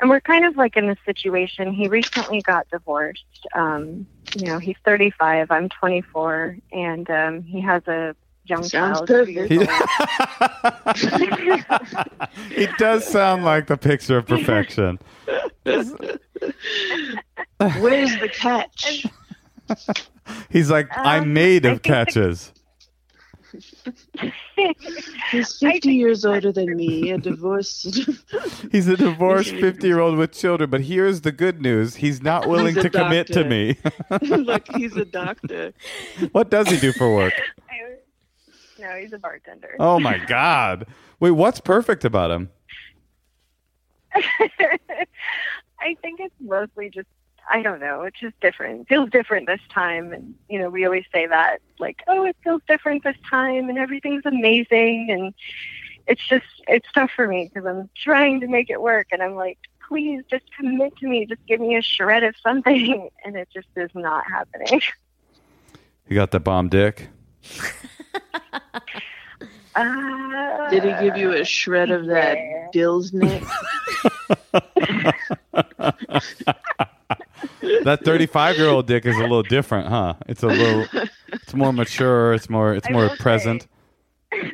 And we're kind of like in this situation. He recently got divorced. Um, you know, he's 35, I'm 24, and um, he has a young Sounds child. two years old. he does sound like the picture of perfection. Where's the catch? He's like, I'm Um, made of think the- catches. He's 50 years older than me, a divorced. He's a divorced 50 year old with children, but here's the good news he's not willing He's to a commit to me. Look, he's a doctor. what does he do for work? No, he's a bartender. Oh my God. Wait, what's perfect about him? I think it's mostly just I don't know, it's just different. It feels different this time and you know, we always say that like, oh, it feels different this time and everything's amazing and it's just it's tough for me because I'm trying to make it work and I'm like, please just commit to me, just give me a shred of something and it just is not happening. You got the bomb dick? Uh, Did he give you a shred of that yeah. dill's neck? That 35 year old dick is a little different, huh? It's a little, it's more mature. It's more, it's I more will say- present.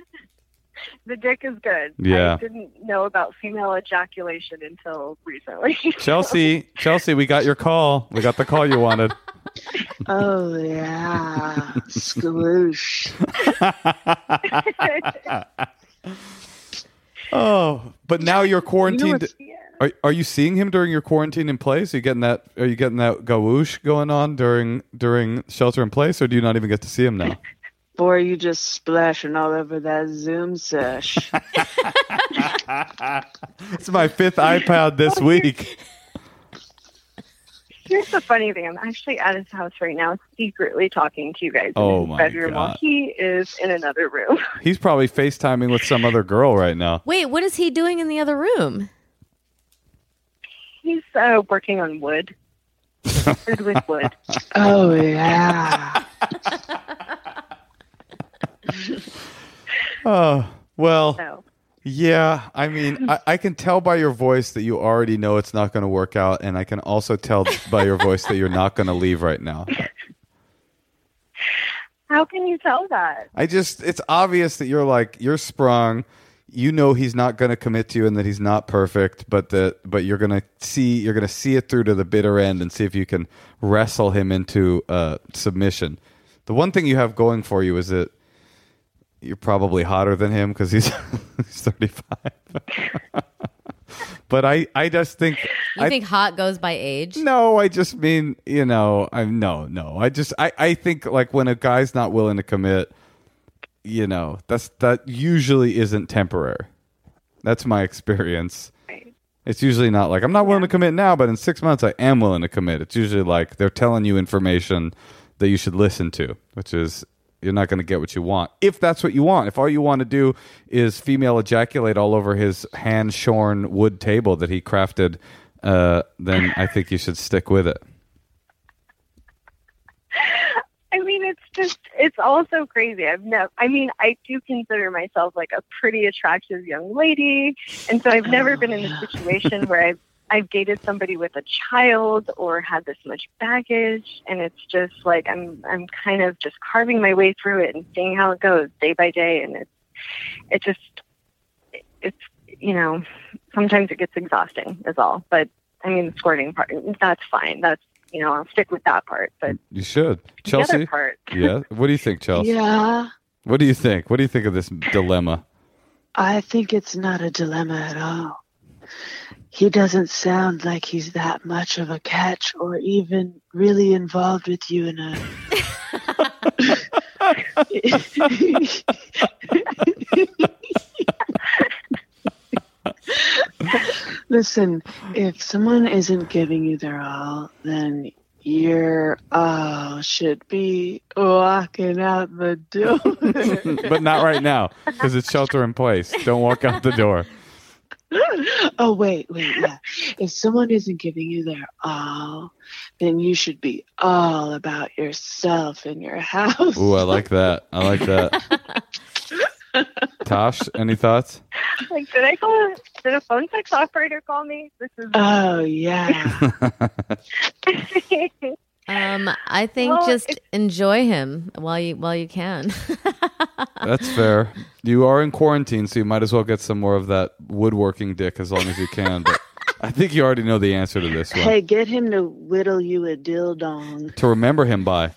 The dick is good. Yeah. I didn't know about female ejaculation until recently. Chelsea, Chelsea, we got your call. We got the call you wanted. Oh, yeah. Squoosh. Oh, but now you're quarantined. what's- yeah. Are, are you seeing him during your quarantine in place? Are you getting that? Are you getting that gawoosh going on during during shelter in place, or do you not even get to see him now? Boy, you just splashing all over that Zoom sesh. it's my fifth iPad this week. Here's the funny thing. I'm actually at his house right now, secretly talking to you guys Oh in his my bedroom while he is in another room. He's probably FaceTiming with some other girl right now. Wait, what is he doing in the other room? He's uh, working on wood. Wood with wood. oh, yeah. Oh well, So yeah. I mean, I, I can tell by your voice that you already know it's not going to work out, and I can also tell by your voice that you're not going to leave right now. how can you tell that? I just it's obvious that you're like you're sprung. You know he's not going to commit to you and that he's not perfect, but that but you're going to see you're going to see it through to the bitter end and see if you can wrestle him into uh, submission. The one thing you have going for you is that you're probably hotter than him because he's he's 35. but I I just think You I think hot goes by age? no, I just mean, you know, I no, no. I just I I think like when a guy's not willing to commit, you know, that's that usually isn't temporary. That's my experience. Right. It's usually not like I'm not willing to commit now, but in 6 months I am willing to commit. It's usually like they're telling you information that you should listen to, which is you're not going to get what you want. If that's what you want, if all you want to do is female ejaculate all over his hand shorn wood table that he crafted, uh, then I think you should stick with it. I mean, it's just, it's all so crazy. I've never, I mean, I do consider myself like a pretty attractive young lady. And so I've never been in a situation where I've, I've dated somebody with a child or had this much baggage. And it's just like, I'm, I'm kind of just carving my way through it and seeing how it goes day by day. And it's, it just, it's, you know, sometimes it gets exhausting is all. But I mean, the squirting part, that's fine. That's, you know, I'll stick with that part. But You should. the Chelsea? other part, Yeah. What do you think, Chelsea? Yeah. What do you think? What do you think of this dilemma? I think it's not a dilemma at all. He doesn't sound like he's that much of a catch or even really involved with you in a. Listen, if someone isn't giving you their all, then You're oh should be walking out the door. but not right now because it's shelter in place. Don't walk out the door. oh wait, wait, yeah. If someone isn't giving you their all, then you should be all about yourself and your house. Ooh, I like that. I like that. Tosh, any thoughts? Like, did I call? Did a phone sex operator call me? This is. Oh yeah. Um, I think Well, just it- enjoy him while you while you can. That's fair. You are in quarantine, so you might as well get some more of that woodworking dick as long as you can. But I think you already know the answer to this one. hey, get him to whittle you a dildong. To remember him by.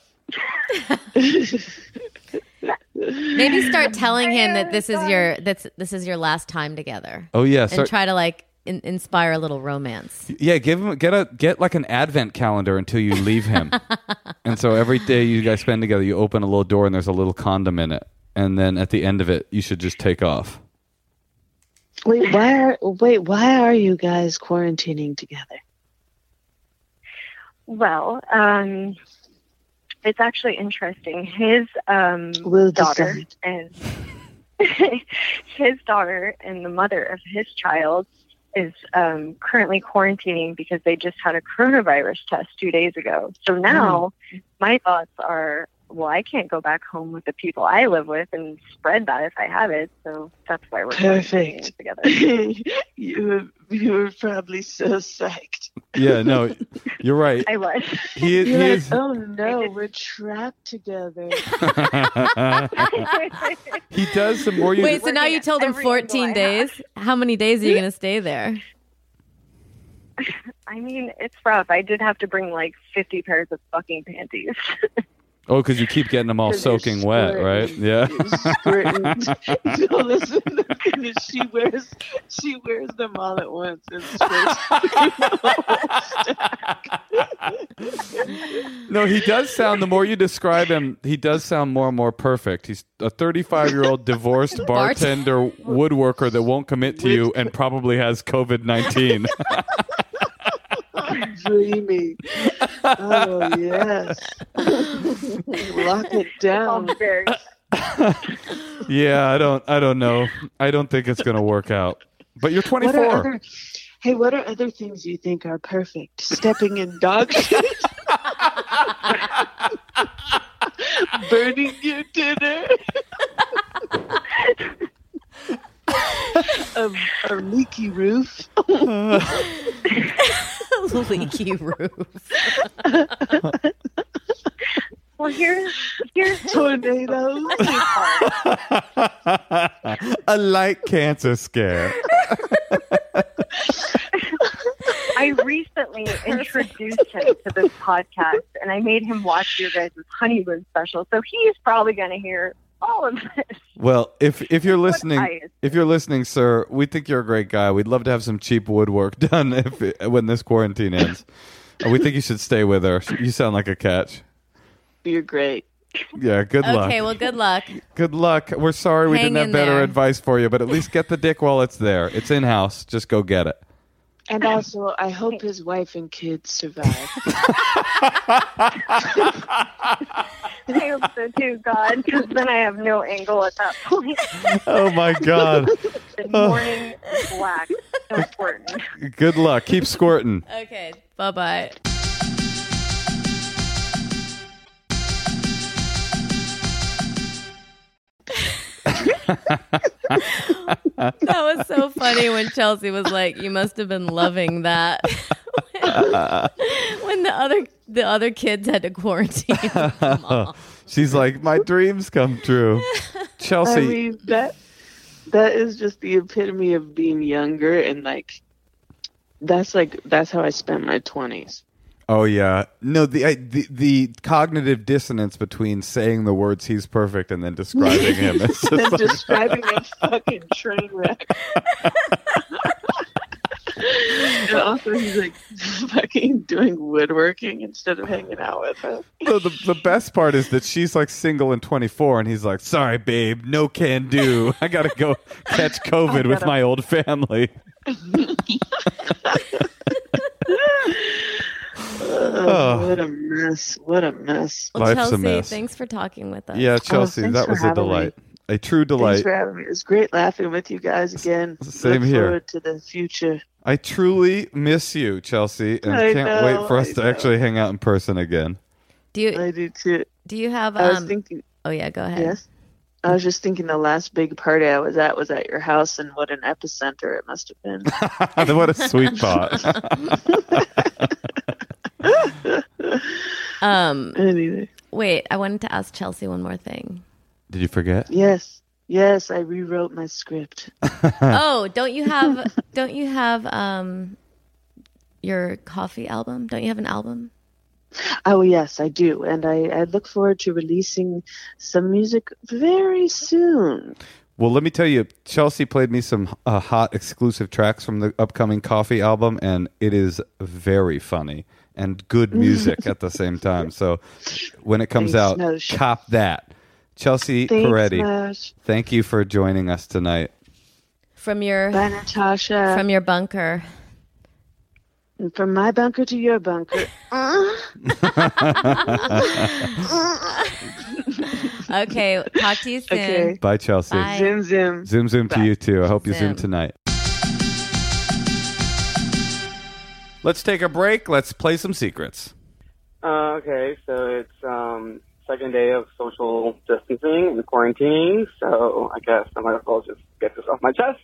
Maybe start telling him that this is your that's this is your last time together, Oh yeah, and try to like in, inspire a little romance. yeah. Give him get a get like an advent calendar until you leave him, and so every day you guys spend together, you open a little door and there's a little condom in it, and then at the end of it, you should just take off. Wait, why are wait, why are you guys quarantining together? Well, um, it's actually interesting. His um, We'll daughter decide. and his daughter and the mother of his child is um, currently quarantining because they just had a coronavirus test two days ago. So now my thoughts are, well, I can't go back home with the people I live with and spread that if I have it. So that's why we're Perfect. together. you were, you were probably so psyched. Yeah, no, you're right. I was. He, he You're like, is. oh no, we're trapped together. he does. The more Wait, so now you told him 14 days? How many days are you going to stay there? I mean, it's rough. I did have to bring like 50 pairs of fucking panties. Oh, because you keep getting them all soaking wet, right? Yeah. You're squirting. no, listen, listen, she wears she wears them all at once. and no, he does sound. The more you describe him, he does sound more and more perfect. He's a 35 year old divorced bartender woodworker that won't commit to you and probably has COVID 19. I'm dreaming. Oh yes. Lock it down. yeah, I don't. I don't know. I don't think it's gonna work out. But you're What 24. other Hey, what are other things you think are perfect? Stepping in dog shit? Burning your dinner? a, a leaky roof? Leaky roof. Well, here's here's Tornadoes? a light cancer scare. I recently introduced him to this podcast, and I made him watch your guys' honeymoon special. So he's probably going to hear all of this. Well, if if you're listening, if you're listening, sir, we think you're a great guy. We'd love to have some cheap woodwork done if it, when this quarantine ends. We think you should stay with her. You sound like a catch. You're great. Yeah, good luck. Okay, well, good luck. Good luck. We're sorry we Hang didn't have better there. advice for you, but at least get the dick while it's there. It's in house. Just go get it. And also, I hope his wife and kids survive. I hope so too, God, because then I have no angle at that point. Oh my god. The morning black, so important. Good luck. Keep squirting. Okay, bye bye. that was so funny when Chelsea was like, "You must have been loving that." when the other the other kids had to quarantine. She's like, my dreams come true. Chelsea, I mean that that is just the epitome of being younger and like that's like that's how I spent my twenties. Oh yeah, no the, I, the the cognitive dissonance between saying the words "he's perfect" and then describing him. And like- describing a fucking train wreck. and also he's like fucking doing woodworking instead of hanging out with us. No, the, the best part is that she's like single and 24, and he's like, "Sorry, babe, no can do. I gotta go catch COVID with my old family." Oh, what a mess. Well, Life's a mess. thanks for talking with us. Yeah, Chelsea, thanks that was a having me. delight. A true delight. Thanks delight. for having me. It was great laughing with you guys again. Same Look here. Forward to the future. I truly miss you, Chelsea, and I can't know, wait for us I to know. actually hang out in person again. Do you I do too. do you have I was um? thinking. oh yeah, go ahead. Yes. I was just thinking the last big party I was at was at your house, and what an epicenter it must have been. what a sweet pot. Um, anyway, wait, I wanted to ask Chelsea one more thing. Did you forget? yes, yes, I rewrote my script. oh, don't you have don't you have um your coffee album? Don't you have an album? Oh yes, I do, and I, I look forward to releasing some music very soon. Well, let me tell you, Chelsea played me some uh, hot exclusive tracks from the upcoming Coffee album, and it is very funny and good music at the same time. So when it comes Thanks, out, Nosh. cop that. Chelsea Thanks, Peretti, Nosh. thank you for joining us tonight. From your Bye, Natasha. from your bunker. And from my bunker to your bunker. Okay, talk to you soon. okay. Bye, Chelsea. Bye. Zoom, zoom. Zoom, zoom to you too. I hope you zoom Zoom. tonight. Let's take a break. Let's play some secrets. Uh, okay, so it's um, second day of social distancing and quarantining, so I guess I might as well just get this off my chest.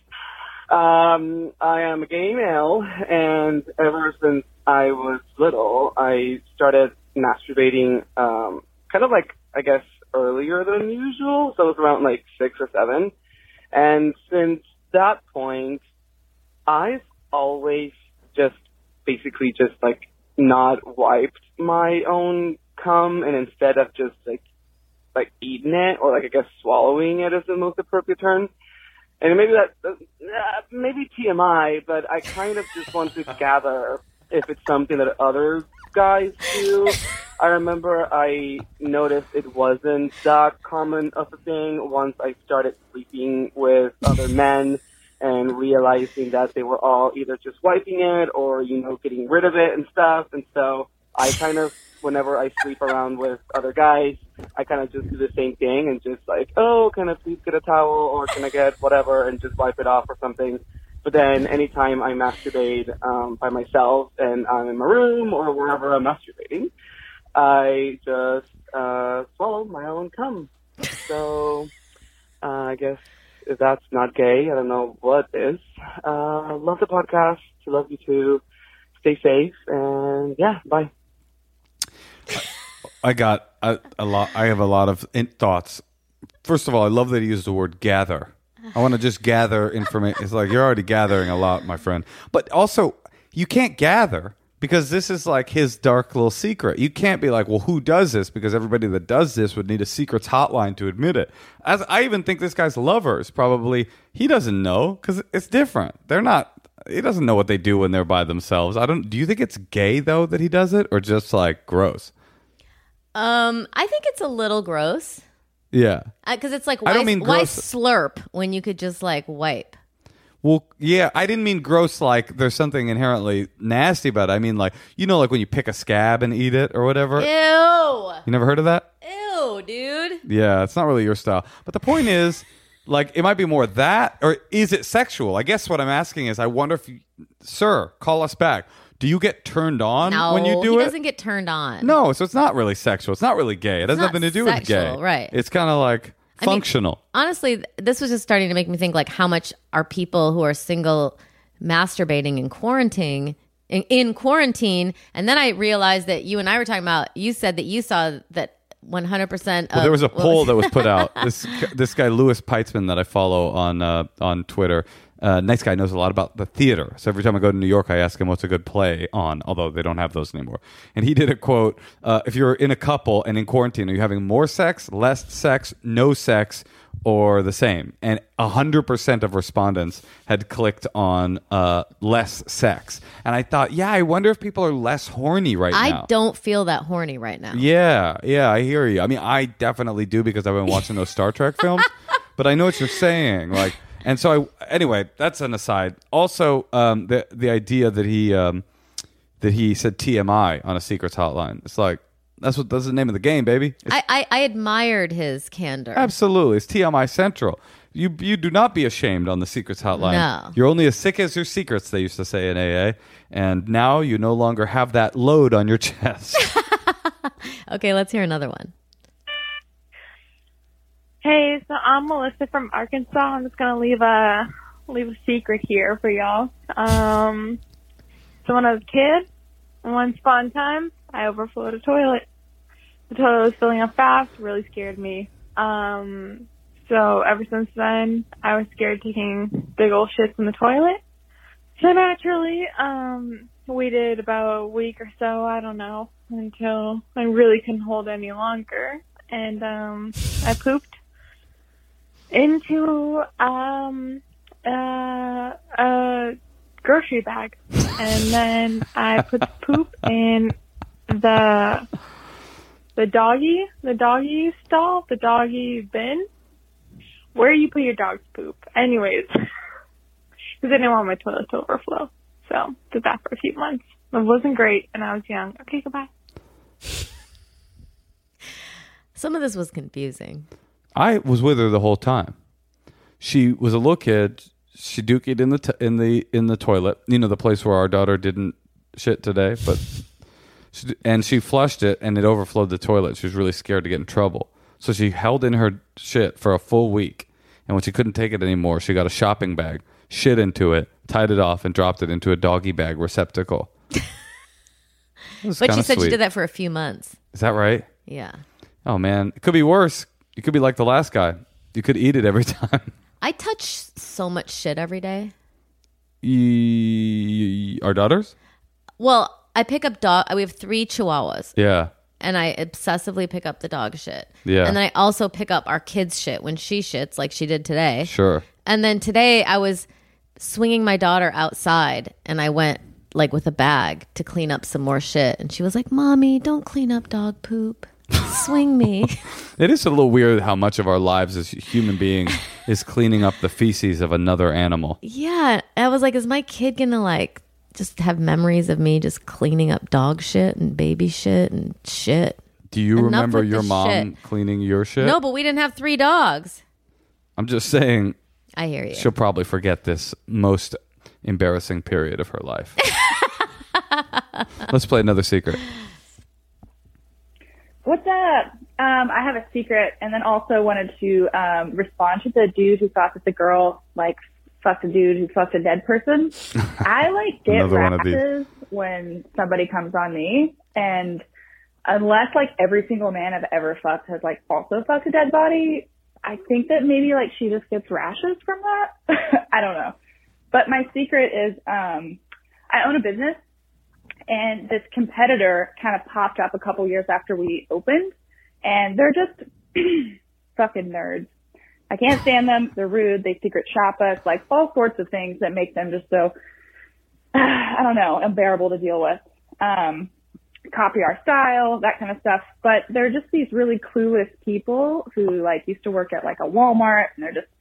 Um, I am a gay male, and ever since I was little, I started masturbating, um, kind of like, I guess, earlier than usual, so it was around like six or seven. And since that point, I've always just basically just like not wiped my own cum and instead of just like like eating it or like I guess swallowing it is the most appropriate term. And maybe that uh, maybe TMI, but I kind of just want to gather if it's something that other guys do. I remember I noticed it wasn't that common of a thing once I started sleeping with other men and realizing that they were all either just wiping it or, you know, getting rid of it and stuff. And so I kind of, whenever I sleep around with other guys, I kind of just do the same thing and just like, oh, can I please get a towel or can I get whatever and just wipe it off or something. But then anytime I masturbate um, by myself and I'm in my room or wherever I'm masturbating, I just uh, swallow my own cum. So uh, I guess if that's not gay, I don't know what is. Uh, love the podcast. Love you too. Stay safe and yeah, bye. I got a, a lot. I have a lot of in- thoughts. First of all, I love that he used the word gather. I want to just gather information. It's like you're already gathering a lot, my friend. But also, you can't gather because this is like his dark little secret. You can't be like, well, who does this? Because everybody that does this would need a secrets hotline to admit it. As I even think this guy's lovers probably he doesn't know because it's different. They're not. He doesn't know what they do when they're by themselves. I don't. Do you think it's gay though that he does it, or just like gross? Um, I think it's a little gross Yeah. because it's like I why, don't mean why gross. slurp when you could just like wipe. Well, yeah, I didn't mean gross like there's something inherently nasty about it. I mean like you know like when you pick a scab and eat it or whatever. Ew, You never heard of that? ew, dude. Yeah, it's not really your style. But the point is like it might be more that or is it sexual? I guess what I'm asking is I wonder if you, sir, call us back. Do you get turned on No, when you do he it? doesn't get turned on. no, so it's not really sexual. It's not really gay. It has nothing to do with gay. sexual, right. It's kind of like I mean, functional. honestly, this was just starting to make me think like how much are people who are single masturbating in quarantine in, in quarantine and then I realized that you and I were talking about you said that you saw that 100% of Well, there was a poll that was put out. This this guy Louis Peitzman that I follow on uh, on Twitter. Uh, nice guy knows a lot about the theater. So every time I go to New York, I ask him what's a good play on. Although they don't have those anymore. And he did a quote: uh, "If you're in a couple and in quarantine, are you having more sex, less sex, no sex, or the same?" And hundred percent of respondents had clicked on uh, less sex. And I thought, yeah, I wonder if people are less horny right I now. I don't feel that horny right now. Yeah, yeah, I hear you. I mean, I definitely do because I've been watching those Star Trek films. But I know what you're saying. Like, and so I. Anyway, that's an aside. Also, um, the the idea that he um, that he said TMI on a secrets hotline. It's like That's what that's the name of the game, baby. I, I, I admired his candor. absolutely, it's TMI Central. You you do not be ashamed on the secrets hotline. No. You're only as sick as your secrets. They used to say in AA, and now you no longer have that load on your chest. Okay, let's hear another one. Hey, so I'm Melissa from Arkansas. I'm just gonna leave a leave a secret here for y'all. Um, so when I was a kid, one fun time, I overflowed a toilet. The toilet was filling up fast, really scared me. Um, so ever since then, I was scared taking big old shits in the toilet. So naturally, um, waited about a week or so, I don't know, until I really couldn't hold any longer. And, um, I pooped into, um, uh, a grocery bag. And then I put the poop in the, the doggy, the doggy stall, the doggy bin, where you put your dog's poop. Anyways, because I didn't want my toilet to overflow. So did that for a few months. It wasn't great, and I was young. Okay, goodbye. Some of this was confusing. I was with her the whole time. She was a little kid. She dookied in the t- in the in the toilet. You know the place where our daughter didn't shit today, but she, and she flushed it and it overflowed the toilet. She was really scared to get in trouble, so she held in her shit for a full week. And when she couldn't take it anymore, she got a shopping bag, shit into it, tied it off, and dropped it into a doggy bag receptacle. But she said sweet. she did that for a few months. Is that right? Yeah. Oh man, it could be worse. You could be like the last guy. You could eat it every time. I touch so much shit every day. E- our daughters? Well, I pick up dog. We have three chihuahuas, Yeah. and I obsessively pick up the dog shit. Yeah. And then I also pick up our kids' shit when she shits, like she did today. Sure. And then today I was swinging my daughter outside, and I went like with a bag to clean up some more shit, and she was like, "Mommy, don't clean up dog poop. Swing me." It is a little weird how much of our lives as human beings is cleaning up the feces of another animal. yeah. I was like, "Is my kid gonna like?" Just have memories of me just cleaning up dog shit and baby shit and shit. Do you Enough remember your mom shit. cleaning your shit? No, but we didn't have three dogs. I'm just saying I hear you. she'll probably forget this most embarrassing period of her life. Let's play another secret. What's up? Um, I have a secret, and then also wanted to um, respond to the dude who thought that the girl like fucked a dude who fucked a dead person. I like get Another one of these. rashes when somebody comes on me, and unless like every single man I've ever fucked has like also fucked a dead body, I think that maybe like she just gets rashes from that. I don't know. But my secret is um, I own a business and this competitor kind of popped up a couple years after we opened and they're just fucking nerds. I can't stand them. They're rude. They secret shop us, like all sorts of things that make them just so, I don't know, unbearable to deal with. Um, copy our style, that kind of stuff. But they're just these really clueless people who like used to work at like a Walmart and they're just,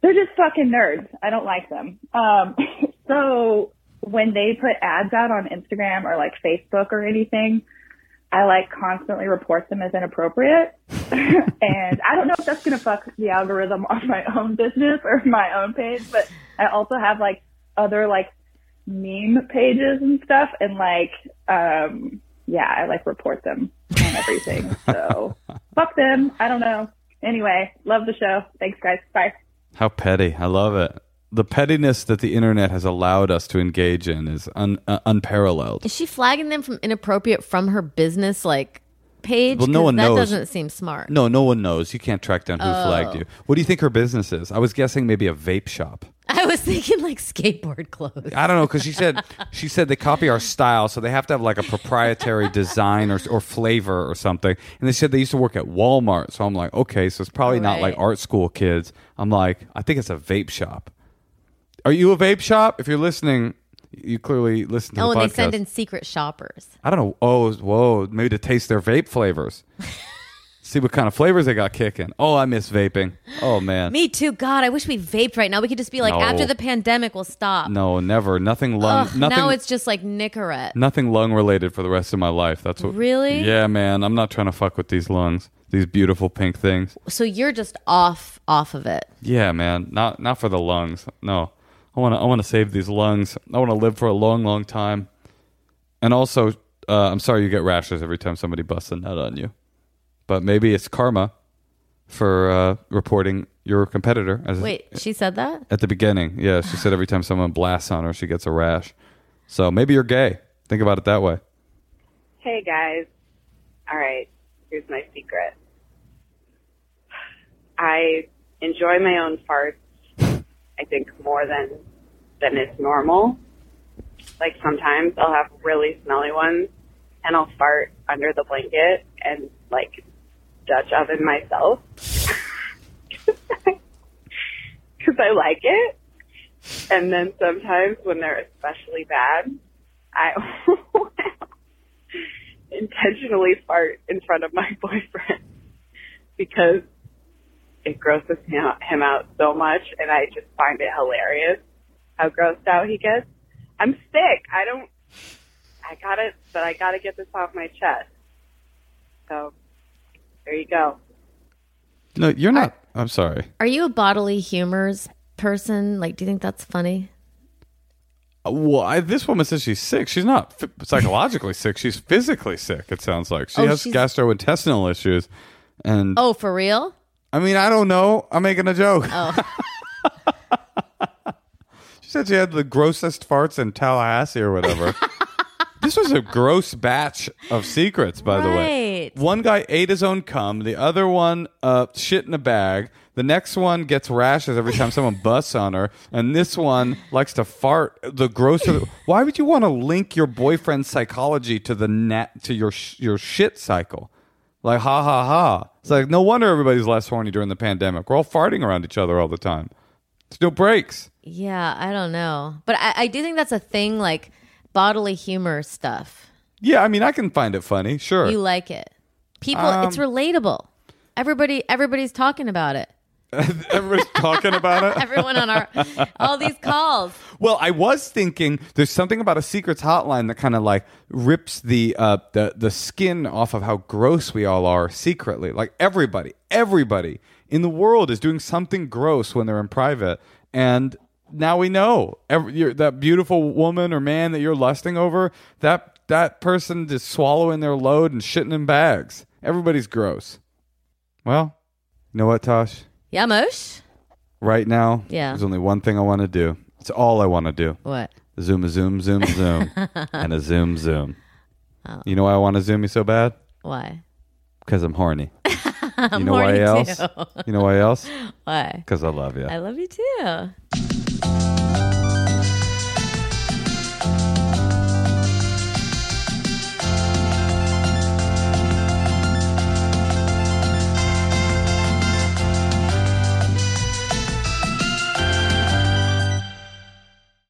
they're just fucking nerds. I don't like them. Um, so when they put ads out on Instagram or like Facebook or anything, I like constantly report them as inappropriate. and I don't know if that's going to fuck the algorithm on my own business or my own page, but I also have like other like meme pages and stuff and like, um, yeah, I like report them on everything. so fuck them. I don't know. Anyway, love the show. Thanks guys. Bye. How petty. I love it. The pettiness that the internet has allowed us to engage in is un, uh, unparalleled. Is she flagging them from inappropriate from her business like page? Well, no one that knows. doesn't seem smart. No, no one knows. You can't track down who flagged you. What do you think her business is? I was guessing maybe a vape shop. I was thinking like skateboard clothes. I don't know because she said she said they copy our style, so they have to have like a proprietary design or or flavor or something. And they said they used to work at Walmart, so I'm like, okay, so it's probably not like Right. art school kids. I'm like, I think it's a vape shop. Are you a vape shop? If you're listening, you clearly listen to Oh, the and they send in secret shoppers. I don't know. Oh, whoa, maybe to taste their vape flavors. See what kind of flavors they got kicking. Oh, I miss vaping. Oh man. Me too. God, I wish we vaped right now. We could just be like, No. after the pandemic, we'll stop. No, never. Nothing lung. Ugh, nothing. now it's just like Nicorette. nothing lung related for the rest of my life. That's what. Really? Yeah, man. I'm not trying to fuck with these lungs. These beautiful pink things. So you're just off off of it. Yeah, man. Not not for the lungs. No. I want to I want to save these lungs. I want to live for a long, long time. And also, uh, I'm sorry you get rashes every time somebody busts a nut on you. But maybe it's karma for uh, reporting your competitor. As Wait, she said that? At the beginning, yeah, she said every time someone blasts on her, she gets a rash. So maybe you're gay. Think about it that way. Hey guys. All right, here's my secret. I enjoy my own farts. I think more than than is normal. Like sometimes I'll have really smelly ones and I'll fart under the blanket and like Dutch oven myself because I like it. And then sometimes when they're especially bad, I intentionally fart in front of my boyfriend because it grosses him out, him out so much, and I just find it hilarious how grossed out he gets. I'm sick. I don't. I got it, but I got to get this off my chest. So there you go. No, you're not. I'm sorry. Are you a bodily humors person? Like, do you think that's funny? Uh, Well, I, this woman says she's sick. She's not f- psychologically sick. She's physically sick. It sounds like she Oh, has gastrointestinal issues. And Oh, for real? I mean, I don't know. I'm making a joke. Oh, She said she had the grossest farts in Tallahassee or whatever. this was a gross batch of secrets, by the way. Right. One guy ate his own cum. The other one uh, shit in a bag. The next one gets rashes every time someone busts on her, and this one likes to fart. The grosser. Why would you want to link your boyfriend's psychology to the net to your sh- your shit cycle? Like ha ha ha. It's like no wonder everybody's less horny during the pandemic. We're all farting around each other all the time. No breaks. yeah. I don't know, but I, I do think that's a thing. Like bodily humor stuff. Yeah, I mean, I can find it funny, sure. You like it? People, Um, it's relatable. Everybody, everybody's talking about it. Everybody's talking about it. Everyone on our all these calls. Well, I was thinking there's something about a secrets hotline that kind of like rips the uh, the the skin off of how gross we all are secretly. Like everybody, everybody in the world is doing something gross when they're in private, and now we know Every, you're, that beautiful woman or man that you're lusting over. That that person is swallowing their load and shitting in bags. Everybody's gross. Well, you know what, Tosh? Yeah, Mosh. Right now, Yeah. there's only one thing I want to do. It's all I want to do. What? Zoom a zoom zoom zoom and a zoom zoom. Oh. You know why I want to zoom you so bad? Why? Because I'm horny. I'm you know why horny else? too. You know why else? Why? Because I love you. I love you too.